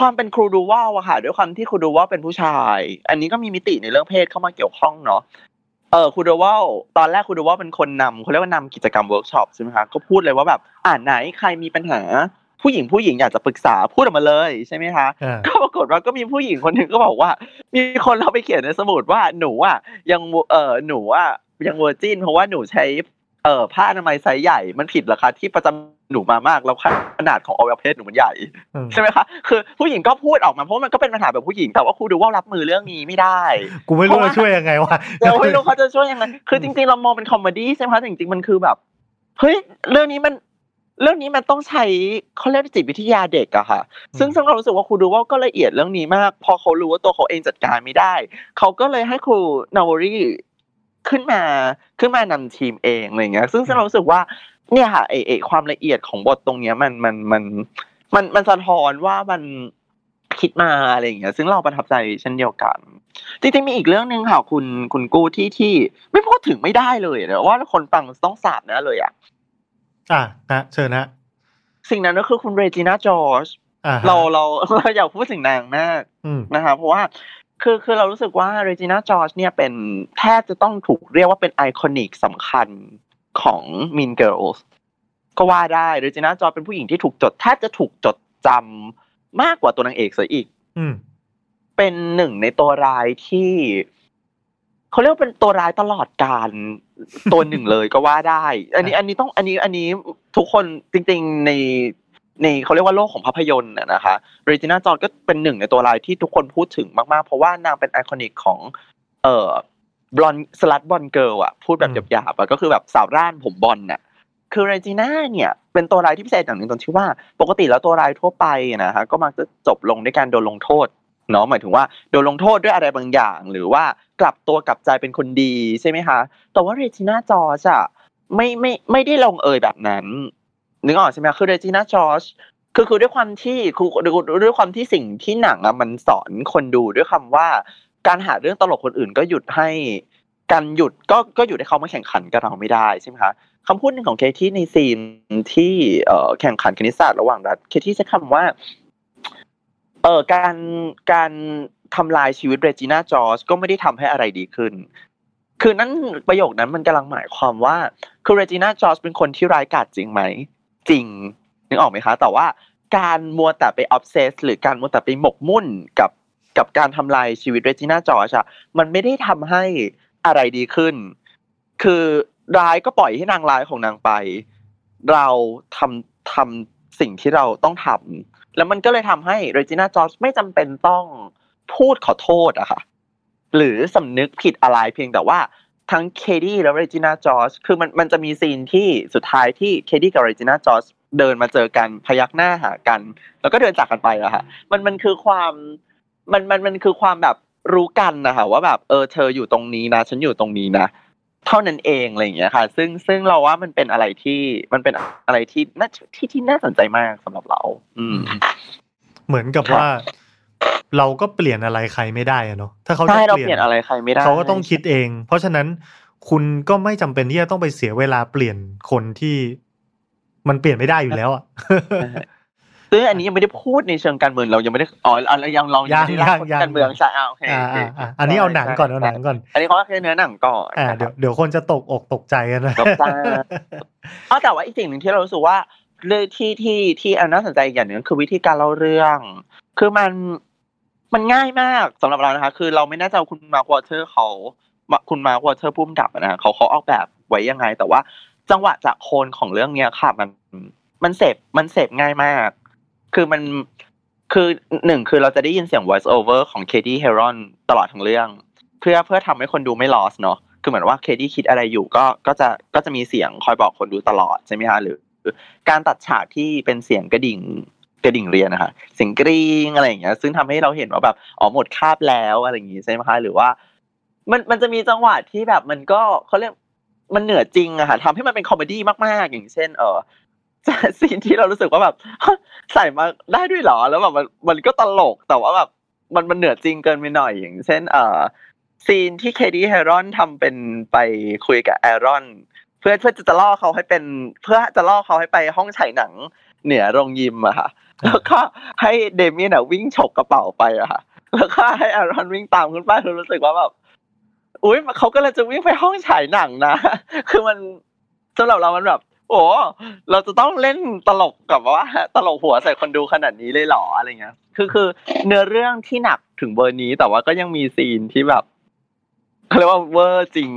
B: ความเป็นครูดูวาลอะค่ะด้วยความที่ครูดูวาลเป็นผู้ชาย อันนี้ก็มีมิติในเรื่องเพศเข้ามาเกี่ยวข้องเนาะเออครูดูวาลตอนแรกครูดูวาลเป็นคนนำเขาเรียกว่านำกิจกรรมเวิร์กช็อปใช่ไหมคะก็พูดเลยว่าแบบอ่าไหนใครมีปัญหาผู้หญิงผู้หญิงอยากจะปรึกษาพูดออกมาเลยใช่ไหมคะ
A: อ่า
B: ก็ปรากฏว่าก็มีผู้หญิงคนหนึ่งก็บอกว่า มีคนเราไปเขียนในสมุดว่าหนูอะยังเออหนูอะยัง virgin เพราะว่าหนูใช้ เอ่อผ้าอนามัยไซส์ใหญ่มันผิดเหรอคะที่ประจำหนูมามากแล้วขนาดของอวัยวะเพศหนูมันใหญ่
A: อืม
B: ใช่ไหมคะคือผู้หญิงก็พูดออกมาเพราะมันก็เป็นปัญหาแบบผู้หญิงแต่ว่าครูดูวาลรับมือเรื่องนี้ไม่ได้
A: กูไม่รู้จะช่วยยังไงวะ
B: เราไม่รู้เขาจะช่วยยังไงคือจริงๆเรามองเป็น comedy ใช่ไหมคะแต่จริงๆมันคือแบบเฮ้ยเรื่องนี้มันเรื่องนี้มันต้องใช้เขาเรียกว่าจิตวิทยาเด็กอะค่ะ ซึ่งซึ่งเรารู้สึกว่าครูดูวาลก็ละเอียดเรื่องนี้มาก พอเขารู้ว่าตัวเขาเองจัดการไม่ได้ เขาก็เลยให้ครูนาวรี ขึ้นมาขึ้นมานำทีมเองอะไรเงี้ยซึ่งซึ่งเรารู้สึกว่าเนี่ยค่ะไอไอความละเอียดของบทตรงเนี้ยมันมันมันมันมันสะท้อนว่ามันคิดมาอะไรอย่างเงี้ย ซึ่งเราประทับใจเช่นเดียวกัน จริงๆมีอีกเรื่องหนึ่งค่ะคุณคุณกู้ที่ที่ไม่พูดถึงไม่ได้เลยนะว่าคนฟังต้องสาบแนะเลยอะ
A: อะนะเชิญนะ
B: สิ่งนั้นก็คือคุณเรจิน่าจอร์จ
A: อ่าฮะ
B: เราเราเราอยากพูดถึงนางมาก
A: อืม
B: นะคะเพราะว่า คือคือเรารู้สึกว่าเรจิน่าจอร์จเนี่ยเป็นแทบจะต้องถูกเรียกว่าเป็น iconic สำคัญของ Mean Girls ก็ว่าได้เรจิน่าจอร์จเป็นผู้หญิงที่ถูกจดแทบจะถูกจดจำมากกว่าตัวนางเอกเสียอีก
A: อืม
B: เป็นหนึ่งในตัวร้ายที่เขาเรียกว่าเป็นตัวร้ายตลอดกาลตัวหนึ่งเลยก็ว่าได้ อันนี้อันนี้ต้องอันนี้อันนี้ทุกคนจริง ๆ ใน ในเขาเรียกว่าโลกของภาพยนตร์น่ะนะคะเรจิน่าจอร์ก็เป็นหนึ่งในตัวร้ายที่ทุกคนพูดถึงมากๆ เพราะว่านางเป็น iconic ของ เอ่อ blonde slut blonde girl อะพูดแบบ
A: อืม
B: หยาบๆอะก็คือแบบสาวร่านผมบลอนด์น่ะคือเรจิน่าเนี่ยเป็นตัวร้ายที่พิเศษอย่างหนึ่งตรงที่ว่า ปกติแล้วตัวร้ายทั่วไปนะฮะก็มักจะจบลงด้วยการโดนลงโทษเนาะหมายถึงว่าโดนลงโทษด้วยอะไรบางอย่าง หรือว่ากลับตัวกลับใจเป็นคนดีใช่ไหมคะแต่ว่าเรจิน่าจอร์จอะไม่ไม่ไม่ได้ลงเอยแบบนั้น นึกออกใช่ไหมคือเรจิน่าจอร์จคือคือด้วยความที่คือด้วยความที่สิ่งที่หนังอะมันสอนคนดูด้วยคำว่า การหาเรื่องตลกคนอื่นก็หยุดให้การหยุดก็ก็หยุดให้เขามาแข่งขันกับเราไม่ได้ใช่ไหมคะคำพูดหนึ่งของเคที่ในซีนที่เอ่อแข่งขันคณิตศาสตร์ระหว่างรัฐเคที่ใช้คำว่าเอ่อการการทำลายชีวิตเรจิน่าจอร์จก็ไม่ได้ทำให้อะไรดีขึ้น คือนั่นประโยคนั้นมันกำลังหมายความว่าคือเรจิน่าจอร์จเป็นคนที่ร้ายกาจจริงไหม จริงนึกออกไหมคะ แต่ว่าการมัวแต่ไป obsess หรือการมัวแต่ไปหมกมุ่นกับกับการทำลายชีวิตเรจิน่าจอร์จอะมันไม่ได้ทำให้อะไรดีขึ้น คือร้ายก็ปล่อยให้นางร้ายของนางไป เราทำทำสิ่งที่เราต้องทำแล้วมันก็เลยทำให้เรจิน่าจอร์จไม่จำเป็นต้องพูดขอโทษอะค่ะ หรือสำนึกผิดอะไรเพียงแต่ว่า ทั้งเคดี้และเรจิน่าจอร์จคือมันมันจะมีซีนที่สุดท้ายที่เคดี้กับเรจิน่าจอร์จเดินมาเจอกันพยักหน้าหากัน แล้วก็เดินจากกันไปอะค่ะมันมันคือความมันมันมันคือความแบบรู้กันนะคะว่าแบบเออเธออยู่ตรงนี้นะ ฉันอยู่ตรงนี้นะ เท่านั้นเองอะไรอย่างเงี้ยค่ะ ซึ่งซึ่งเราว่ามันเป็นอะไรที่มันเป็นอะไรที่น่าที่ที่น่าสนใจมากสำหรับเรา อืม
A: เหมือนกับว่า เราก็เปลี่ยนอะไรใครไม่ได้อะเนาะถ้าเขาจะ
B: ใช่เรา
A: เป
B: เปลี่
A: ลี่
B: ยนอะไรใครไม่ได้
A: เขาก็ต้องคิดเอง เพราะฉะนั้นคุณก็ไม่จำเป็นที่จะต้องไปเสียเวลาเปลี่ยนคนที่มันเปลี่ยนไม่ได้อยู่แล้วอะ
B: ซึ่งอันนี้ยังไม่ได้พูดในเชิงการเมืองเรายังไม่ได้อ๋อเรายังเรายังไม่ได้
A: ยัง
B: พูด
A: ยัง
B: การเมืองใช่อ่าโอเค
A: อ่า
B: โอเค
A: อ่าอ่าอันนี้เอาหนังก่อนเอาหนังก่อน
B: อันนี้เขาแค่เนื้อหนังก่อน
A: อ่าเดี๋ยวเดี๋ยวคนจะตกอกตกใจกันนะ
B: ตกใจอ๋อแต่ว่าอีกสิ่งหนึ่งที่เรารู้สึกว่าเรื่องที่ที่ที่อันน่าสนใจอีกอย่างหนึ่งคือวิธีการเล่าเรื่อง คือมัน มันง่ายมากสำหรับเรานะคะ คือเราไม่แน่ใจว่าคุณมาร์ควอเตอร์เขาคุณมาร์ควอเตอร์ผู้กำกับนะเขาเขาออกแบบไว้ยังไง แต่ว่าจังหวะจะโคนของเรื่องเนี้ยค่ะ มันมันเสพมันเสพง่ายมาก คือมันคือหนึ่งคือเราจะได้ยินเสียง voice over ของเคที่เฮรอนตลอดทั้งเรื่อง เพื่อเพื่อทำให้คนดูไม่ lost เนาะคือเหมือนว่าเคที่คิดอะไรอยู่ก็ก็จะก็จะมีเสียงคอยบอกคนดูตลอดใช่ไหมคะหรือ การตัดฉากที่เป็นเสียงกระดิ่ง กระดิ่งเรียนนะคะเสียงกรี๊งอะไรอย่างเงี้ย ซึ่งทำให้เราเห็นว่าแบบอ๋อหมดคาบแล้วอะไรอย่างงี้ใช่ไหมคะหรือว่า มันมันจะมีจังหวะที่แบบมันก็เขาเรียกมันเหนือจริงอะค่ะทำให้มันเป็น comedy มาก ๆ อย่างเช่น เออซีนที่เรารู้สึกว่าแบบใส่มาได้ด้วยหรอแล้วแบบมันมันก็ตลกแต่ว่าแบบมันมันเหนือจริงเกินไปหน่อยอย่างเช่น เออซีนที่เคดี้แฮรอนทำเป็นไปคุยกับแอรอน เพื่อเพื่อจะล่อเขาให้เป็น เพื่อจะล่อเขาให้ไปห้องฉายหนังเหนือโรงยิมอะค่ะ แล้วก็ให้เดมียนอะวิ่งฉกกระเป๋าไปอะค่ะ แล้วก็ให้แอรอนวิ่งตามขึ้นไปรู้สึกว่าแบบอุ้ยเขาก็เลยจะวิ่งไปห้องฉายหนังนะ คือมันสำหรับเรามันแบบ โอ้เราจะต้องเล่นตลกกับว่า ตลกหัวใส่คนดูขนาดนี้เลยหรออะไรเงี้ย คือคือ เนื้อเรื่องที่หนักถึงเบอร์นี้แต่ว่าก็ยังมีซีนที่แบบเขาเรียกว่าเวอร์จริง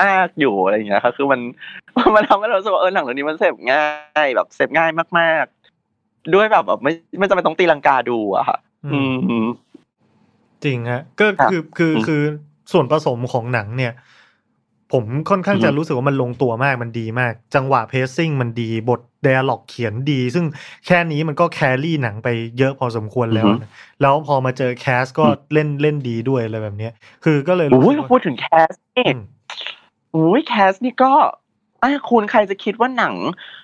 B: มากอยู่อะไรเงี้ยครับคือมันมันทำให้เราสึกว่าเออหนังเรื่องนี้มันเสพง่ายแบบเสพง่ายมากๆ ด้วยแบบแบบไม่ไม่จำเป็นต้องตีลังกาดูอะค่ะ อืม
A: จริงฮะก็
B: ครับ
A: คือคือ
B: อืม
A: คือส่วนผสมของหนังเนี่ย ผมค่อนข้าง
B: อือฮึ
A: จะรู้สึกว่ามันลงตัวมากมันดีมาก จังหวะ pacing มันดีบท dialogue เขียนดี ซึ่งแค่นี้มันก็ carry หนังไปเยอะพอสมควรแล้วนะแล้วพอมาเจอ cast ก็เล่นเล่นดีด้วยอะไรแบบเนี้ย คือก็เลยรู้
B: อุ้ย
A: สึก
B: เรา
A: ว่า
B: พูดถึง cast นี่
A: อืม
B: อุ้ย cast นี่ก็อะคุณใครจะคิดว่าหนัง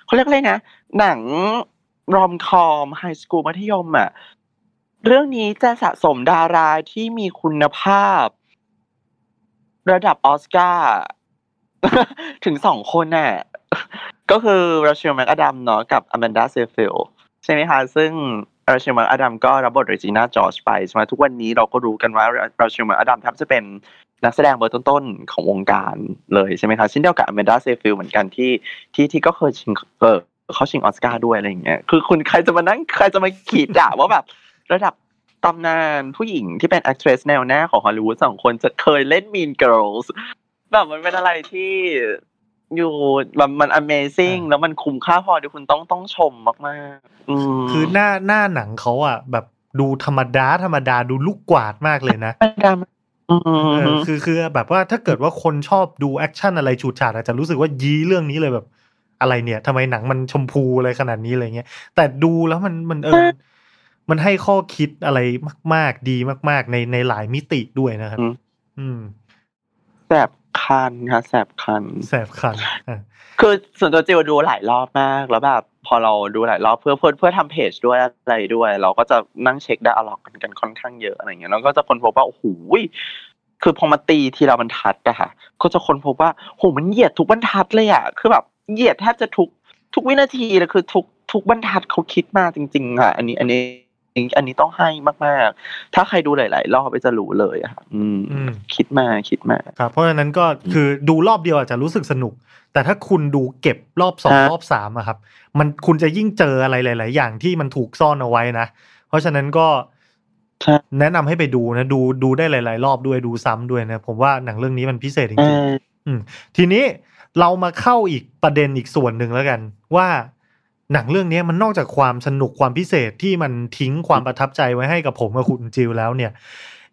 B: เขาเรียกอะไรนะหนัง rom-com high school มัธยมอะเรื่องนี้จะสะสมดาราที่มีคุณภาพ ระดับออสการ์ถึงสองคนน่ะก็คือราเชลแมกอดัมเนาะกับอแมนดาเซฟิลใช่ไหมคะซึ่งราเชลแมกอดัมก็รับบทเรจิน่าจอร์จไปใช่ไหมทุกวันนี้เราก็รู้กันว่าราเชลแมกอดัมแทบจะเป็นนักแสดงเบอร์ต้นๆของวงการเลยใช่ไหมคะเช่นเดียวกับอแมนดาเซฟิลเหมือนกันที่ที่ที่ก็เคยชิงเออ เขาชิงออสการ์ด้วยอะไรอย่างเงี้ยคือคุณใครจะมานั่งใครจะมาคิดล่ะว่าแบบระดับตำนานผู้หญิงที่เป็น actress แนวหน้าของฮอลลีวูดสองคนจะเคยเล่น Mean Girls แบบมันเป็นอะไรที่อยู่แบบมัน amazing
A: อ่า
B: แล้วมันคุ้มค่าพอที่คุณต้องต้องชมมากๆอืม
A: คือหน้าหน้าหนังเขาอะ แบบดูธรรมดาธรรมดาดูลูกกวาดมากเลยนะ
B: ดราม่าอื
A: เออ
B: ม
A: คือคือแบบว่าถ้าเกิดว่าคนชอบดูแอคชั่นอะไรฉูดฉาดอาจจะรู้สึกว่ายี้เรื่องนี้เลยแบบ อะไรเนี่ยทำไมหนังมันชมพูอะไรขนาดนี้อะไรเงี้ย แต่ดูแล้วมันมันเออ มันให้ข้อคิดอะไรมาก ๆ ดีมาก ๆ ในในหลายมิติด้วยนะครับ
B: อืม
A: อืม
B: แบบคันค่ะแสบคัน
A: แสบคันอะ
B: คือส่วนตัวจิวดูหลายรอบมากแล้วแบบพอเราดูหลายรอบเพื่อเพื่อเพื่อทำเพจด้วยอะไรด้วย เราก็จะนั่งเช็คได้อล็อกกันกันค่อนข้างเยอะอะไรเงี้ยแล้วก็จะค้นพบว่าโอ้โหคือพอมาตีทีละบรรทัดอะค่ะ ก็จะค้นพบว่าโหมันเหยียดทุกบรรทัดเลยอะคือแบบ เหยียดแทบจะทุกทุกวินาทีเลยคือทุกทุกบรรทัดเขาคิดมาจริงๆอะอันนี้อันนี้อันนี้ต้องให้มากๆ ถ้าใครดูหลาย ๆ รอบไปจะรู้เลยอะค่ะอืม
A: อืม
B: คิดมาคิดมา
A: ครับเพราะฉะนั้นก็คือดูรอบเดียวอาจจะรู้สึกสนุก แต่ถ้าคุณดูเก็บรอบสอง
B: ฮะ
A: รอบสามอะครับ มันคุณจะยิ่งเจออะไรหลาย ๆ อย่างที่มันถูกซ่อนเอาไว้นะ เพราะฉะนั้นก็
B: ใช่
A: แนะนำให้ไปดูนะ ดูดูได้หลาย ๆ รอบด้วยดูซ้ำด้วยนะ ผมว่าหนังเรื่องนี้มันพิเศษจ
B: เอ
A: ริง
B: อ
A: ๆอืมทีนี้ เรามาเข้าอีกประเด็นอีกส่วนหนึ่งแล้วกัน ว่าหนังเรื่องนี้มันนอกจากความสนุกความพิเศษที่มันทิ้งความประทับใจไว้ให้กับผมกับคุณจิวแล้วเนี่ย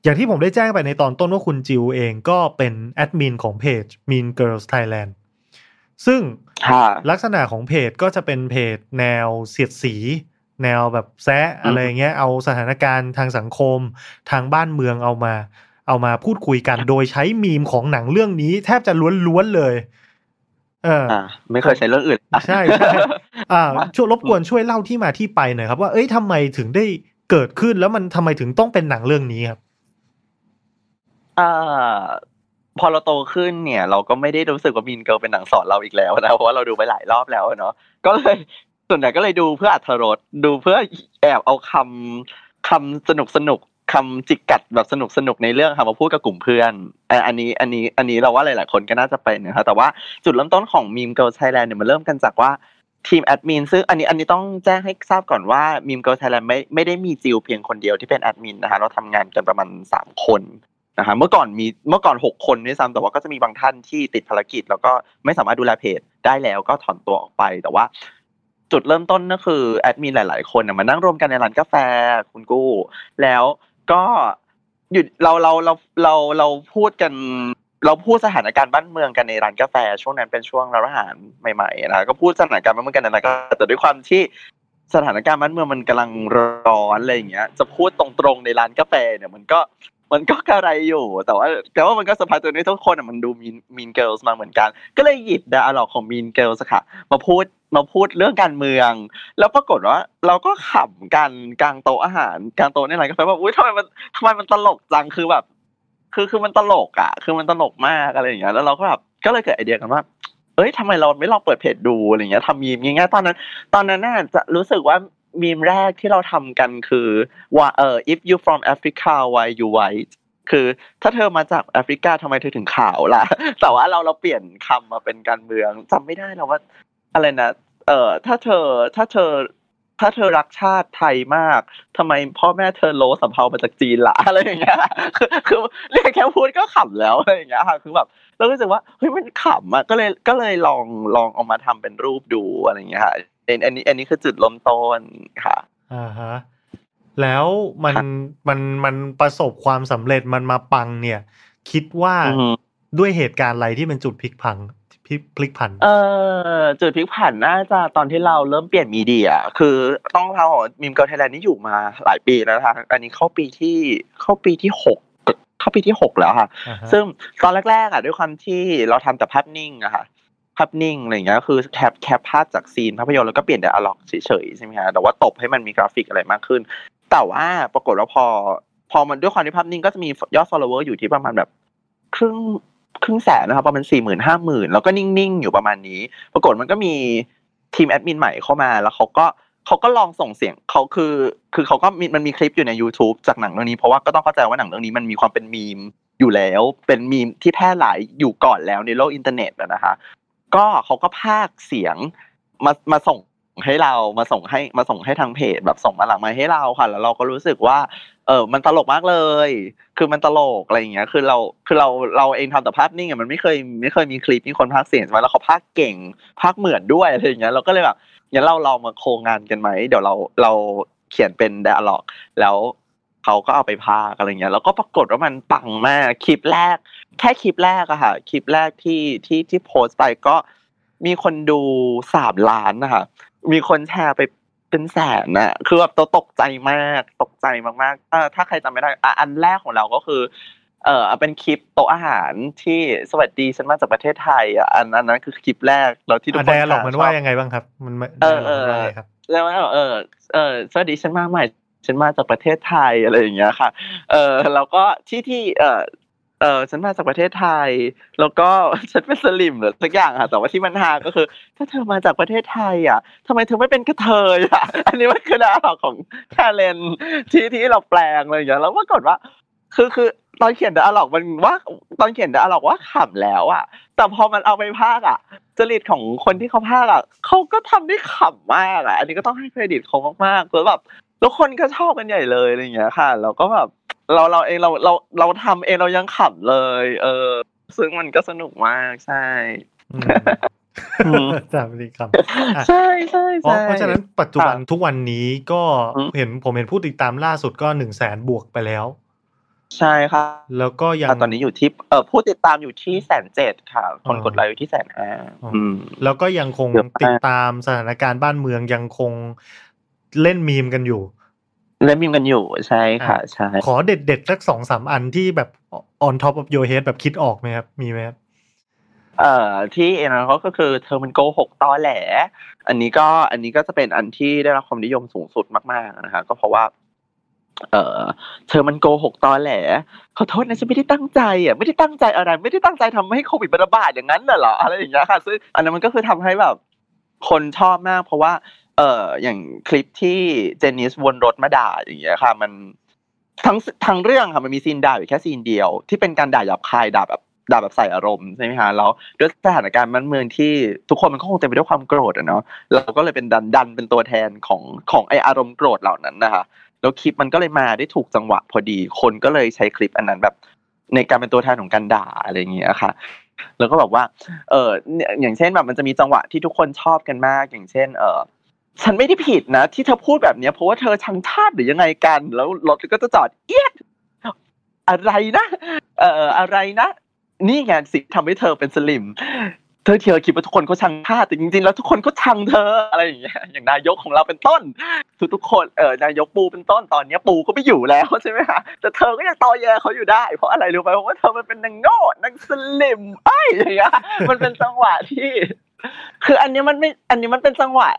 A: อย่างที่ผมได้แจ้งไปในตอนต้นว่าคุณจิวเองก็เป็นแอดมินของเพจ Mean Girls Thailand ซึ่ง
B: ค่ะ
A: ลักษณะของเพจก็จะเป็นเพจแนวเสียดสี แนวแบบแซะอะไรอย่างเงี้ยเอาสถานการณ์ทางสังคม ทางบ้านเมืองเอามา เอามาพูดคุยกัน โดยใช้มีมของหนังเรื่องนี้ แทบจะล้วนๆเลยเออ
B: อ่า ไม่เคยใช้เรื่องอื่น
A: ใช่ใช่อ่าช่วยรบกวนช่วยเล่าที่มาที่ไปหน่อยครับ ว่าเอ้ยทำไมถึงได้เกิดขึ้นแล้วมันทำไมถึงต้องเป็นหนังเรื่องนี้ครับ
B: อ่าพอเราโตขึ้นเนี่ย เราก็ไม่ได้รู้สึกว่ามีนเกิลเป็นหนังสอนเราอีกแล้วนะเพราะว่าเราดูไปหลายรอบแล้วอะเนาะก็เลยส่วนใหญ่ก็เลยดูเพื่ออัธรสดูเพื่อแอบเอาคำคำสนุกสนุก คำจิกกัดแบบสนุกสนุกในเรื่องค่ะมาพูดกับกลุ่มเพื่อนอันนี้อันนี้อันนี้เราว่าหลาย ๆ คนก็น่าจะเป็นนะครับแต่ว่าจุดเริ่มต้นของ Mean Girls Thailand เนี่ยมันเริ่มกันจากว่าทีมแอดมินซึ่งอันนี้อันนี้ต้องแจ้งให้ทราบก่อนว่า Mean Girls Thailand ไม่ไม่ได้มีจิวเพียงคนเดียวที่เป็นแอดมินนะคะเราทำงานกันประมาณสามคนนะฮะเมื่อก่อนมีเมื่อก่อนหกคนด้วยซ้ำแต่ว่าก็จะมีบางท่านที่ติดภารกิจ แล้วก็ไม่สามารถดูแลเพจได้แล้วก็ถอนตัวออกไปแต่ว่าจุดเริ่มต้นก็คือแอดมินหลาย ๆ คนมานั่งรวมกันในร้านกาแฟคุณกู้ แล้ว ก็หยุดเราเราเราเราเราพูดกัน เราพูดสถานการณ์บ้านเมืองกันในร้านกาแฟ ช่วงนั้นเป็นช่วงร้านอาหารใหม่ๆนะก็พูดสถานการณ์บ้านเมืองกันในร้านกาแฟแต่ด้วยความที่สถานการณ์บ้านเมืองมันกำลังร้อนอะไรอย่างเงี้ย จะพูดตรงๆในร้านกาแฟเนี่ยมันก็ มันก็กระไรอยู่ แต่ว่าแต่ว่ามันก็สปายตัวนี้ทุกคนอะมันดู Mean Mean Girls มาเหมือนกัน ก็เลยหยิบ dialogue ของ Mean Girls ค่ะ มาพูดมาพูดเรื่องการเมือง แล้วปรากฏว่า เราก็ขำกันกลางโต๊ะอาหารกลางโต๊ะในร้านกาแฟว่าอุ้ยทำไมมันทำไมมันตลกจังคือแบบ คือคือมันตลกอะ คือมันตลกมากอะไรอย่างเงี้ยแล้วเราก็แบบก็เลยเกิดไอเดียกันว่าเอ้ยทำไมเราไม่ลองเปิดเพจดูอะไรเงี้ยทำมีมง่ายๆตอนนั้น ตอนนั้นน่าจะรู้สึกว่า มีมแรกที่เราทำกันคือว่าเออ if you from Africa why you white คือถ้าเธอมาจากแอฟริกาทำไมเธอถึงขาวล่ะ แต่ว่าเราเราเปลี่ยนคำมาเป็นการเมืองจำไม่ได้แล้วว่า อะไรนะเออถ้าเธอถ้าเธอ ถ้าเธอรักชาติไทยมากทำไมพ่อแม่เธอโลสำเภามาจากจีนล่ะอะไรอย่างเงี้ยคือคือเรียกแค่พูดก็ขำแล้วอะไรอย่างเงี้ยค่ะคือแบบเราก็รู้สึกว่าเฮ้ยมันขำอะก็เลยก็เลยลองลองเอามาทำเป็นรูปดูอะไรอย่างเงี้ยค่ะ อันอันนี้ อันนี้คือจุดเริ่มต้นค่ะ
A: อ่าฮะแล้วมัน
B: ครับ
A: มันมันประสบความสำเร็จมันมาปังเนี่ย คิดว่า
B: อือฮึ
A: ด้วยเหตุการณ์อะไรที่เป็นจุดพลิกผังพลิกพลิกผัน
B: เออจุดพลิกผันน่าจะตอนที่เราเริ่มเปลี่ยนมีเดีย คือต้องเรามิมเกิร์ลไทยแลนด์นี่อยู่มาหลายปีแล้วนะคะอันนี้เข้าปีที่เข้าปีที่หกเข้าปีที่หกแล้วค่ะ
A: อ่าฮะ
B: ซึ่งตอนแรกๆอะด้วยความที่เราทำแต่ภาพนิ่งอะค่ะ ภาพนิ่งอะไรอย่างเงี้ยก็คือแคปแคปภาพจากซีนภาพยนตร์แล้วก็เปลี่ยน dialogue เฉยๆใช่ไหมฮะแต่ว่าตบให้มันมีกราฟิกอะไรมากขึ้น แต่ว่าปรากฏว่าพอ พอมันด้วยความที่ภาพนิ่งก็จะมียอด follower อยู่ที่ประมาณแบบครึ่งครึ่งแสนนะครับประมาณสี่หมื่นห้าหมื่นแล้วก็นิ่งๆอยู่ประมาณนี้ ปรากฏมันก็มีทีมแอดมินใหม่เข้ามาแล้วเขาก็เขาก็ลองส่งเสียงเขาคือ คือเขาก็มันมีคลิปอยู่ใน YouTube จากหนังเรื่องนี้เพราะว่าก็ต้องเข้าใจว่าหนังเรื่องนี้มันมีความเป็นมีมอยู่แล้วเป็นมีมที่แพร่หลายอยู่ก่อนแล้วในโลกอินเทอร์เน็ตนะคะ ก็เขาก็พากเสียงมามาส่งให้เรามาส่งให้มาส่งให้ทางเพจแบบส่งมาหลังมาให้เราค่ะ แล้วเราก็รู้สึกว่า เออมันตลกมากเลย คือมันตลกอะไรอย่างเงี้ย คือเราคือเราเราเองทำแต่ภาพนิ่งอะมันไม่เคยไม่เคยมีคลิปมีคนพากเสียงใช่ไหมแล้วเขาพากเก่งพากเหมือนด้วยอะไรอย่างเงี้ยเราก็เลยแบบงั้นเราลองมาโครงงานกันไหมเดี๋ยวเราเราเขียนเป็น d ด a l ล็อกแล้ว เขาก็เอาไปพากย์อะไรเงี้ยแล้วก็ปรากฏว่ามันปังมากคลิปแรก แค่คลิปแรกอะค่ะคลิปแรกที่ที่ที่โพสต์ไปก็มีคนดูสามล้านนะคะมีคนแชร์ไปเป็นแสนน่ะคือแบบตัวตกใจมากตกใจมากๆเออถ้าใครจำไม่ได้อะอันแรกของเราก็คือ เออเป็นคลิปโต๊ะอาหารที่สวัสดีฉันมาจากประเทศไทยอะอันอันนั้นคือคลิปแรกแล้วที่ทุกคน
A: แดร์หลอกมันว่ายังไงบ้างครับ มัน
B: เออเออ
A: ว่าไงครับ
B: แล้วเออเออสวัสดีฉันมาใหม่ ฉันมาจากประเทศไทยอะไรอย่างเงี้ยค่ะ เออแล้วก็ที่ที่เออเออฉันมาจากประเทศไทย แล้วก็ฉันเป็นสลิมหรือสักอย่างค่ะ แต่ว่าที่มันฮาก็คือ ถ้าเธอมาจากประเทศไทยอะทำไมเธอไม่เป็นกระเทยอะ อันนี้มันคือดาราของแทเลนที่ที่เราแปลงอะไรอย่างเงี้ยแล้วปรากฏว่า คือคือตอนเขียนดาล็อกมันว่าตอนเขียนดาล็อกว่าขำแล้วอะ แต่พอมันเอาไปภาคอะ จริตของคนที่เขาภาคอะเขาก็ทำได้ขำมากอะ อันนี้ก็ต้องให้เครดิตเขามากๆแล้วแบบ แล้วคนก็ชอบกันใหญ่เลยอะไรอย่างเงี้ยค่ะแล้วก็แบบเราเราเองเราเราเราทำเองเรายังขำเลย เออ ซึ่งมันก็สนุกมากใช่
A: อืมจำดีครับอะ
B: ใช่ใช่
A: อ๋อ
B: ใช่
A: เพราะฉะนั้นปัจจุบันทุกวันนี้ก็
B: อืม
A: เห็นผมเห็นผู้ติดตามล่าสุดก็หนึ่งแสนบวกไปแล้ว
B: ใช่ค่ะ
A: แล้วก็ยัง
B: ตอนนี้อยู่ที่เออผู้ติดตามอยู่ที่แสนเจ็ดค่ะ คน
A: อ๋อ
B: กดไลค์อยู่ที่แสนห้า
A: อ๋อ
B: อืม
A: แล้วก็ยังคง
B: เยอะมาก
A: ติดตามสถานการณ์บ้านเมืองยังคง เล่นมีมกันอยู่
B: เล่นมีมกันอยู่ใช่ค่ะใช่
A: ขอเด็ดเด็ดๆสักสองสามอันที่แบบ on top of your head แบบคิดออกไหมครับ มีไหมครับ
B: เอ่อที่เอ็นเขาก็คือเธอมันโกหกตอแหล อันนี้ก็อันนี้ก็จะเป็นอันที่ได้รับความนิยมสูงสุดมาก ๆ นะคะก็เพราะว่า เอ่อเธอมันโกหกตอแหลขอโทษนะฉันไม่ได้ตั้งใจอะไม่ได้ตั้งใจอะไร ไม่ได้ตั้งใจทำให้โควิดมันระบาดอย่างนั้นน่ะเหรออะไรอย่างเงี้ยค่ะ ซึ่งอันนั้นมันก็คือทำให้แบบ คนชอบมาก เพราะว่า เอ่ออย่างคลิปที่เจนนิสวนรถมาด่าอย่างเงี้ยค่ะ มันทั้งทั้งเรื่องค่ะมันมีซีนด่าอยู่แค่ซีนเดียว ที่เป็นการด่าหยาบคายด่าแบบด่าแบบใส่อารมณ์ใช่ไหมคะแล้วด้วยสถานการณ์มันเมืองที่ทุกคนมันก็คงเต็มไปด้วยความโกรธอะเนาะเราก็เลยเป็นดันดันเป็นตัวแทนของของไออารมณ์โกรธเหล่านั้นนะคะแล้วคลิปมันก็เลยมาได้ถูกจังหวะพอดี คนก็เลยใช้คลิปอันนั้นแบบ ในการเป็นตัวแทนของการด่าอะไรอย่างเงี้ยค่ะ แล้วก็แบบว่า เออเนี่ยอย่างเช่นแบบมันจะมีจังหวะที่ทุกคนชอบกันมาก อย่างเช่น เออ ฉันไม่ได้ผิดนะ ที่เธอพูดแบบเนี้ยเพราะว่าเธอชังชาติหรือยังไงกัน แล้วรถก็จะจอดเอียดอะไรนะ เอ่ออะไรนะ นี่ไงสิ่งทำให้เธอเป็นสลิมเธอเธอคิดว่าทุกคนเขาชังชาติแต่จริง ๆ แล้วทุกคนก็ชังเธออะไรอย่างเงี้ยอย่างนายกของเราเป็นต้น ทุกทุกๆคนเออนายกปูเป็นต้นตอนเนี้ยปูก็ไม่อยู่แล้วใช่ไหมคะแต่เธอก็ยังตอแยเขาอยู่ได้ เพราะอะไรรู้ไหมเพราะว่าเธอมันเป็นนางโง่นางสลิมไอ้อย่างเงี้ยมันเป็นจังหวะที่ คืออันนี้มันไม่อันนี้มันเป็นจังหวะ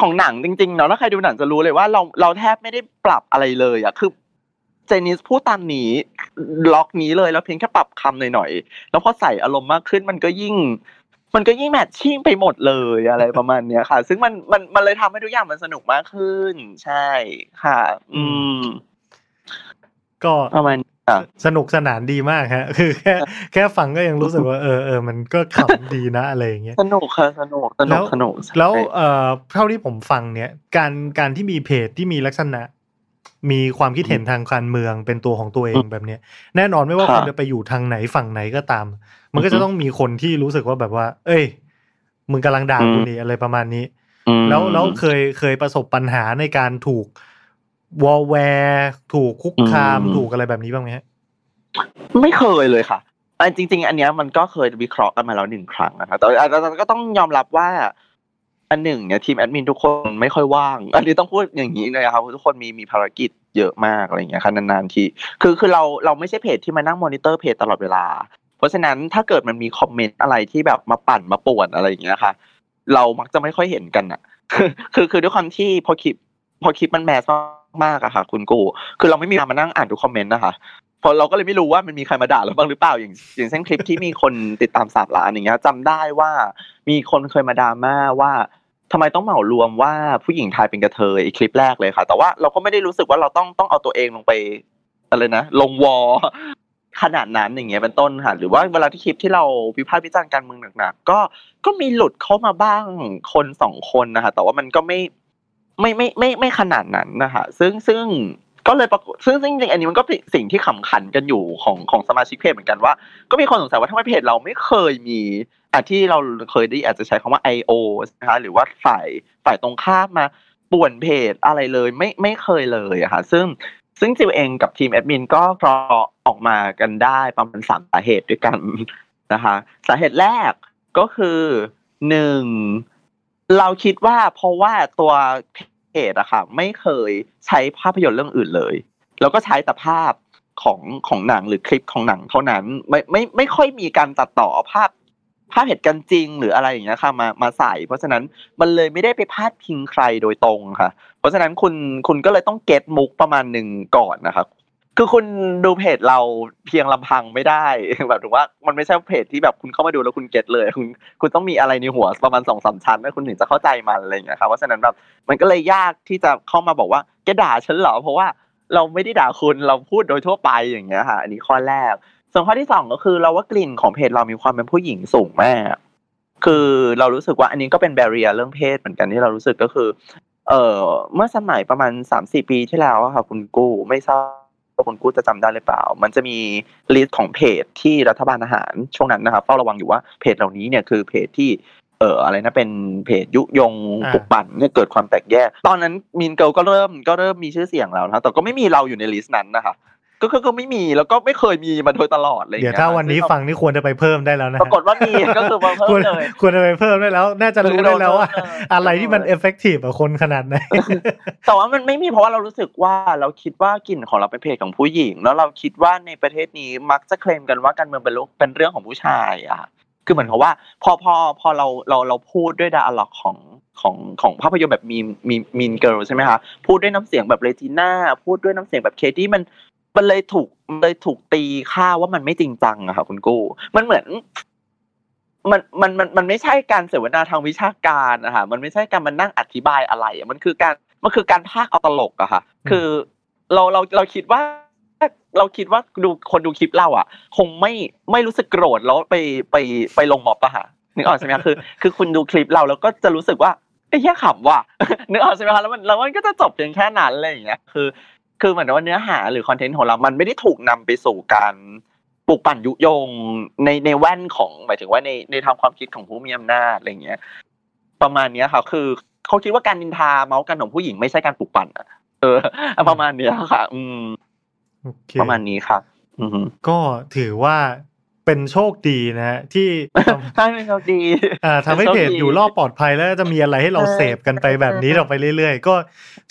B: ของหนังจริงๆเนาะถ้าใครดูหนังจะรู้เลยว่าเราเราแทบไม่ได้ปรับอะไรเลยอะคือเจนิสพูดตามนี้ล็อกนี้เลยแล้วเพียงแค่ปรับคำหน่อยๆแล้วพอใส่อารมณ์มากขึ้นมันก็ยิ่ง มันก็ยิ่งแมทชิ่งไปหมดเลยอะไรประมาณเนี้ยค่ะ ซึ่งมันมันมันเลยทำให้ทุกอย่างมันสนุกมากขึ้น ใช่ค่ะ อืม
A: ก็
B: ประมาณนี้ค่ะ
A: สนุกสนานดีมากฮะ คือแค่แค่ฟังก็ยังรู้สึกว่าเออเออมันก็ขำดีนะอะไรอย่างเงี้ย
B: สนุกค่ะสนุกสนุกสนุกใช่
A: แล้วเอ่อเท่าที่ผมฟังเนี่ย การการที่มีเพจที่มีลักษณะ มีความคิดเห็นทางการเมืองเป็นตัวของตัวเองแบบเนี้ยแน่นอนไม่ว่า
B: ครับ
A: คุณจะไปอยู่ทางไหนฝั่งไหนก็ตาม มันก็จะต้องมีคนที่รู้สึกว่าแบบว่า เอ้ยมึงกำลังด่ากูนี่อะไรประมาณนี้
B: อืม
A: แล้วแล้วเคยเคยประสบปัญหาในการถูก วอลแวร์ถูกคุกคาม
B: อืม
A: ถูกอะไรแบบนี้บ้างไหมฮะ
B: ไม่เคยเลยค่ะอันจริง ๆ อันเนี้ยมันก็เคยวิเคราะห์กันมาแล้วหนึ่งครั้งนะครับแต่แต่แต่ก็ต้องยอมรับว่า อันหนึ่งเนี่ยทีมแอดมินทุกคนไม่ค่อยว่าง อันนี้ต้องพูดอย่างนี้เลยครับทุกคนมีมีภารกิจเยอะมากอะไรอย่างเงี้ยค่ะนานๆทีคือคือเราเราไม่ใช่เพจที่มานั่งมอนิเตอร์เพจตลอดเวลา เพราะฉะนั้นถ้าเกิดมันมีคอมเมนต์อะไรที่แบบมาปั่นมาป่วนอะไรอย่างเงี้ยค่ะ เรามักจะไม่ค่อยเห็นกันอะ คือคือคือด้วยความที่พอคลิป พอคลิปมัน mass มากๆอะค่ะ คุณกู้ คือเราไม่มีเวลามานั่งอ่านทุกคอมเมนต์นะคะเพราะเราก็เลยไม่รู้ว่ามันมีใครมาด่าเราบ้างหรือเปล่าอย่างอย่างเช่นคลิปที่มีคนติดตามสามล้านอย่างเงี้ยจำได้ว่ามีคนเคยมาดราม่าว่าทำไมต้องเหมารวมว่าผู้หญิงไทยเป็นกระเทยอีกคลิปแรกเลยค่ะ แต่ว่าเราก็ไม่ได้รู้สึกว่าเราต้องต้องเอาตัวเองลงไปอะไรนะลงวอขนาดนั้นอย่างเงี้ยเป็นต้นค่ะหรือว่าเวลาที่คลิปที่เราวิพากษ์วิจารณ์การเมืองหนักๆก็ก็มีหลุดเข้ามาบ้างคนสองคนนะคะแต่ว่ามันก็ไม่ ไม่ไม่ไม่ไม่ขนาดนั้นนะคะซึ่งซึ่งก็เลยปรากฏซึ่งซึ่งจริงๆอันนี้มันก็เป็นสิ่งที่ขำขันกันอยู่ของของสมาชิกเพจเหมือนกันว่า ก็มีคนสงสัยว่าทำไมเพจเราไม่เคยมีอะที่เราเคยได้อาจจะใช้คำว่า I.O. นะคะหรือว่าฝ่ายฝ่ายตรงข้ามมาป่วนเพจอะไรเลยไม่ไม่เคยเลยอะค่ะซึ่งซึ่งจิวเองกับทีมแอดมินก็เคราะออกมากันได้ประมาณสามสาเหตุด้วยกันนะคะ สาเหตุแรกก็คือหนึ่ง เราคิดว่าเพราะว่าตัวเพจอะค่ะ ไม่เคยใช้ภาพยนตร์เรื่องอื่นเลย แล้วก็ใช้แต่ภาพของของหนังหรือคลิปของหนังเท่านั้นไม่ไม่ไม่ค่อยมีการตัดต่อภาพภาพเหตุการณ์จริงหรืออะไรอย่างเงี้ยค่ะมามาใส่ เพราะฉะนั้นมันเลยไม่ได้ไปพาดพิงใครโดยตรงค่ะ เพราะฉะนั้นคุณคุณก็เลยต้องเก็ตมุกประมาณหนึ่งก่อนนะครับ คือคุณดูเพจเราเพียงลำพังไม่ได้แบบถึงว่ามันไม่ใช่เพจที่แบบคุณเข้ามาดูแล้วคุณเก็ตเลยคุณคุณต้องมีอะไรในหัวประมาณสองสามชั้นนะคุณถึงจะเข้าใจมันอะไรอย่างเงี้ยครับเพราะฉะนั้นแบบมันก็เลยยากที่จะเข้ามาบอกว่าแกด่าฉันเหรอเพราะว่าเราไม่ได้ด่าคุณเราพูดโดยทั่วไปอย่างเงี้ยค่ะ อันนี้ข้อแรก ส่วนข้อที่สองก็คือเราว่ากลิ่นของเพจเรามีความเป็นผู้หญิงสูงมากคือเรารู้สึกว่าอันนี้ก็เป็น barrier เรื่องเพศเหมือนกันที่เรารู้สึกก็คือ เออเมื่อสมัยประมาณสามสี่ปีที่แล้วอะค่ะคุณกู้ไม่ทราบ คุณกู้จะจำได้หรือเปล่า มันจะมี list ของเพจที่รัฐบาลทหารช่วงนั้นนะครับเฝ้าระวังอยู่ว่าเพจเหล่านี้เนี่ยคือเพจที่เอ่ออะไรนะเป็นเพจยุยง
A: อ่า
B: ปลุกปั่นเนี่ยเกิดความแตกแยก ตอนนั้น Mean Girls ก็เริ่มก็เริ่มมีชื่อเสียงแล้วนะแต่ก็ไม่มีเราอยู่ใน list นั้นนะคะ ก็ก็ก็ไม่มีแล้วก็ไม่เคยมีมาโดยตลอดอะไรอย่าง
A: เดี๋ยว
B: เงี้ย
A: ถ้าวันนี้ฟังนี่ควรจะไปเพิ่มได้แล้วนะ
B: ปรากฏว่ามีก็คือมาเพิ่
A: คว
B: ม
A: ร
B: เลย
A: ควรจะไปเพิ่มได้แล้ว น่าจะรู้ได้แล้วว่า
B: เออ
A: อะไรที่มัน effective กับคนขนาดไหน
B: แต่ว่ามันไม่มีเพราะว่าเรารู้สึกว่าเราคิดว่ากลิ่นของเราเป็นเพศของผู้หญิง แล้วเราคิดว่าในประเทศนี้มักจะเคลมกันว่าการเมืองเป็นโลกเป็นเรื่องของผู้ชายอะคือเหมือนกับว่า พอพอพอเราเราเราพูดด้วย dialogue ของของของภาพยนตร์แบบมีมี Mean Girls ใช่ไหมคะพูดด้วยน้ำเสียงแบบ Regina พูดด้วยน้ำเสียงแบบ Cady่มัน มันเลยถูกมันเลยถูกตีค่าว่ามันไม่จริงจังอะค่ะคุณกู้มันเหมือนมันมันมันมันไม่ใช่การเสวนาทางวิชาการอะค่ะมันไม่ใช่การมานั่งอธิบายอะไรอะมันคือการมันคือการพากย์เอาตลกอะค่ะ คือเราเราเราคิดว่า เราคิดว่าดูคนดูคลิปเราอะ คงไม่ไม่รู้สึกโกรธแล้วไปไปไปลงม็อบอะค่ะนึกออกใช่ไหมคะคือ คือคุณดูคลิปเราแล้วก็จะรู้สึกว่าไอ้แค่ขำว่ะนึกออกใช่ไหมคะแล้วมันแล้วมันก็จะจบเพียงแค่นั้นอะไรอย่างเงี้ยคือ คือเหมือนว่าเนื้อหาหรือคอนเทนต์ของเรา มันไม่ได้ถูกนำไปสู่การปลุกปั่นยุยงในในแว่นของหมายถึงว่าในในทางความคิดของผู้มีอำนาจอะไรอย่างเงี้ย ประมาณเนี้ยค่ะคือเขาคิดว่าการนินทาเมาส์กันของผู้หญิงไม่ใช่การปลุกปั่นอะเออ ประมาณเนี้ยค่ะ อืม
A: โอเค
B: ประมาณนี้ครับอือฮึ
A: ก็ถือว่า เป็นโชคดีนะฮะที่ทำ
B: ใช่เป็นโชคดี
A: อ่าทำให้เพจอยู่รอบปลอดภัยแล้วจะมีอะไรให้เราเสพกันไปแบบนี้ต่อไปเรื่อยๆ ก็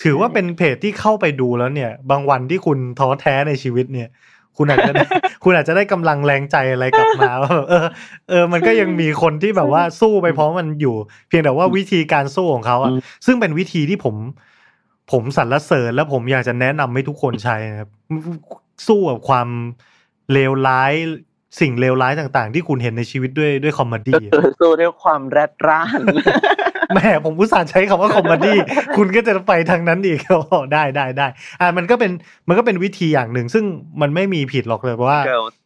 A: ถือว่าเป็นเพจที่เข้าไปดูแล้วเนี่ย บางวันที่คุณท้อแท้ในชีวิตเนี่ย คุณอาจจะได้คุณอาจจะได้กำลังแรงใจอะไรกลับมาว่าแบบเออ เออ มันก็ยังมีคนที่แบบว่าสู้ไปเพราะมันอยู่ เพียงแต่ว่าวิธีการสู้ของเขาอะ
B: อืม
A: ซึ่งเป็นวิธีที่ผม ผมสรรเสริญและผมอยากจะแนะนำให้ทุกคนใช้นะครับสู้กับความเลวร้าย สิ่งเลวร้ายต่างๆ ที่คุณเห็นในชีวิตด้วยด้วย comedy
B: ก็คือสู้ด้วยความแรดร่าน
A: แหม่ผมอุตส่าห์ใช้คำว่า comedy คุณก็จะไปทางนั้นอีกโอ้โหได้ได้ได้อ่ามันก็เป็นมันก็เป็นวิธีอย่างหนึ่ง ซึ่งมันไม่มีผิดหรอกเลยเพราะว่า
B: เกิลจะ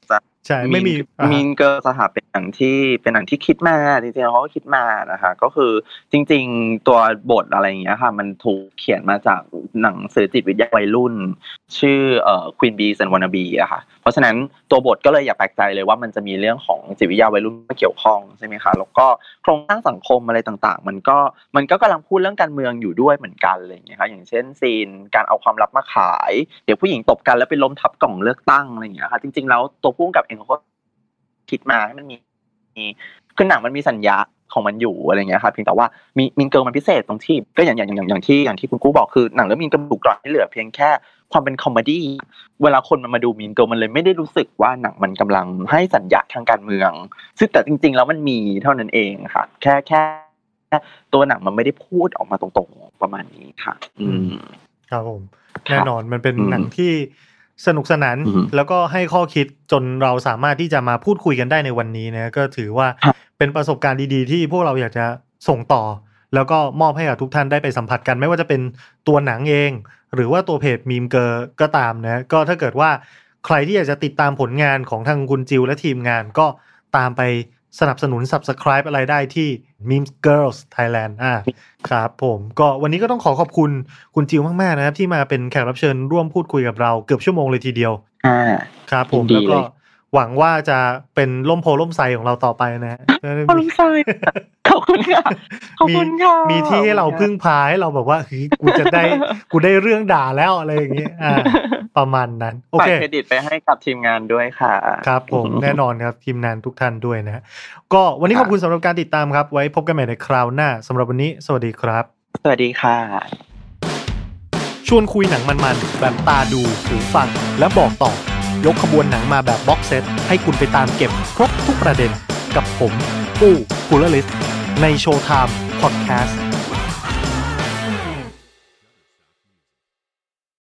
A: ใช่ไม่มีอ่า
B: มีนเกิลสหเป็นหนังที่เป็นหนังที่คิดมาจริงๆเขาก็คิดมานะคะก็คือจริง ๆ ตัวบทอะไรอย่างเงี้ยค่ะ มันถูกเขียนมาจากหนังสือจิตวิทยาวัยรุ่น ชื่อเอ่อ Queen Bees and Wannabe อะค่ะเพราะฉะนั้นตัวบทก็เลยอย่าแปลกใจเลยว่ามันจะมีเรื่องของจิตวิทยาวัยรุ่นมาเกี่ยวข้องใช่ไหมคะแล้วก็โครงสร้างสังคมอะไรต่างๆ มันก็มันก็กำลังพูดเรื่องการเมืองอยู่ด้วยเหมือนกันอะไรอย่างเงี้ยค่ะอย่างเช่นซีนการเอาความลับมาขาย เดี๋ยวผู้หญิงตบกันแล้วไปล้มทับกล่องเลือกตั้งอะไรอย่างเงี้ยค่ะจริงๆแล้วตัวผู้กำกับเองเขาก็คิดมาให้มันมีคือหนังมันมีสัญญาของมันอยู่อะไรอย่างเงี้ยครับเพียงแต่ว่ามี Mean Girls มันพิเศษตรงที่ก็อย่างอย่างอย่างอย่างที่อย่างที่คุณกู้บอกคือหนังเรื่อง Mean Girls ถูกกร่อนให้เหลือเพียงแค่ความเป็น comedy เวลาคนมันมาดู Mean Girls มันเลยไม่ได้รู้สึกว่าหนังมันกำลังให้สัญญาทางการเมือง ซึ่งแต่จริง ๆ แล้วมันมีเท่านั้นเองค่ะแค่แค่แค่ตัวหนังมันไม่ได้พูดออกมาตรงๆประมาณนี้ค่ะ อืม
A: ครับผมแน่นอนมันเป็นหนังที่ สนุกสนาน
B: อืม
A: แล้วก็ให้ข้อคิดจนเราสามารถที่จะมาพูดคุยกันได้ในวันนี้นะก็ถือว่า
B: ครับ
A: เป็นประสบการณ์ดีๆ ที่พวกเราอยากจะส่งต่อ แล้วก็มอบให้กับทุกท่านได้ไปสัมผัสกัน ไม่ว่าจะเป็นตัวหนังเอง หรือว่าตัวเพจมีมเกอร์ก็ตามนะก็ถ้าเกิดว่าใครที่อยากจะติดตามผลงานของทางคุณจิวและทีมงานก็ตามไป สนับสนุน subscribe อะไรได้ที่ Meme Girls Thailand อ่าครับผมก็วันนี้ก็ต้องขอขอบคุณคุณจิวมาก ๆ นะครับ ที่มาเป็นแขกรับเชิญร่วมพูดคุยกับเราเกือบชั่วโมงเลยทีเดียว
B: อ่า
A: ครับผม
B: ยินดี
A: แล้วก็
B: เลย
A: หวังว่าจะเป็นล่มโพล่มไทรของเราต่อไปนะฮะ
B: ขอบคุณค่ะขอบ คุณค่ะขอบคุณค่ะ
A: มีที่ให้เราพึ่งพาให้เราแบบว่าเฮ้ยกูจะได้กูได้เรื่องด่าแล้วอะไรอย่างเงี้ยประมาณนั้นโอเค
B: เครดิตไปให้กับทีมงานด้วยค่ะ
A: ครับผมแน่นอนครับทีมงานทุกท่านด้วยนะก็วันนี้ขอบคุณสำหรับการติดตามครับ ไว้พบกันใหม่ในคราวหน้าสำหรับวันนี้ สวัสดีครับ
B: สวัสดีค่ะ
A: ชวนคุยหนังมันๆแบบตาดูหูฟังและบอกต่อยกขบวนหนังมาแบบ box set ให้คุณไปตามเก็บครบทุกประเด็นกับผมกู้คูลลิส ใน Showtime Podcast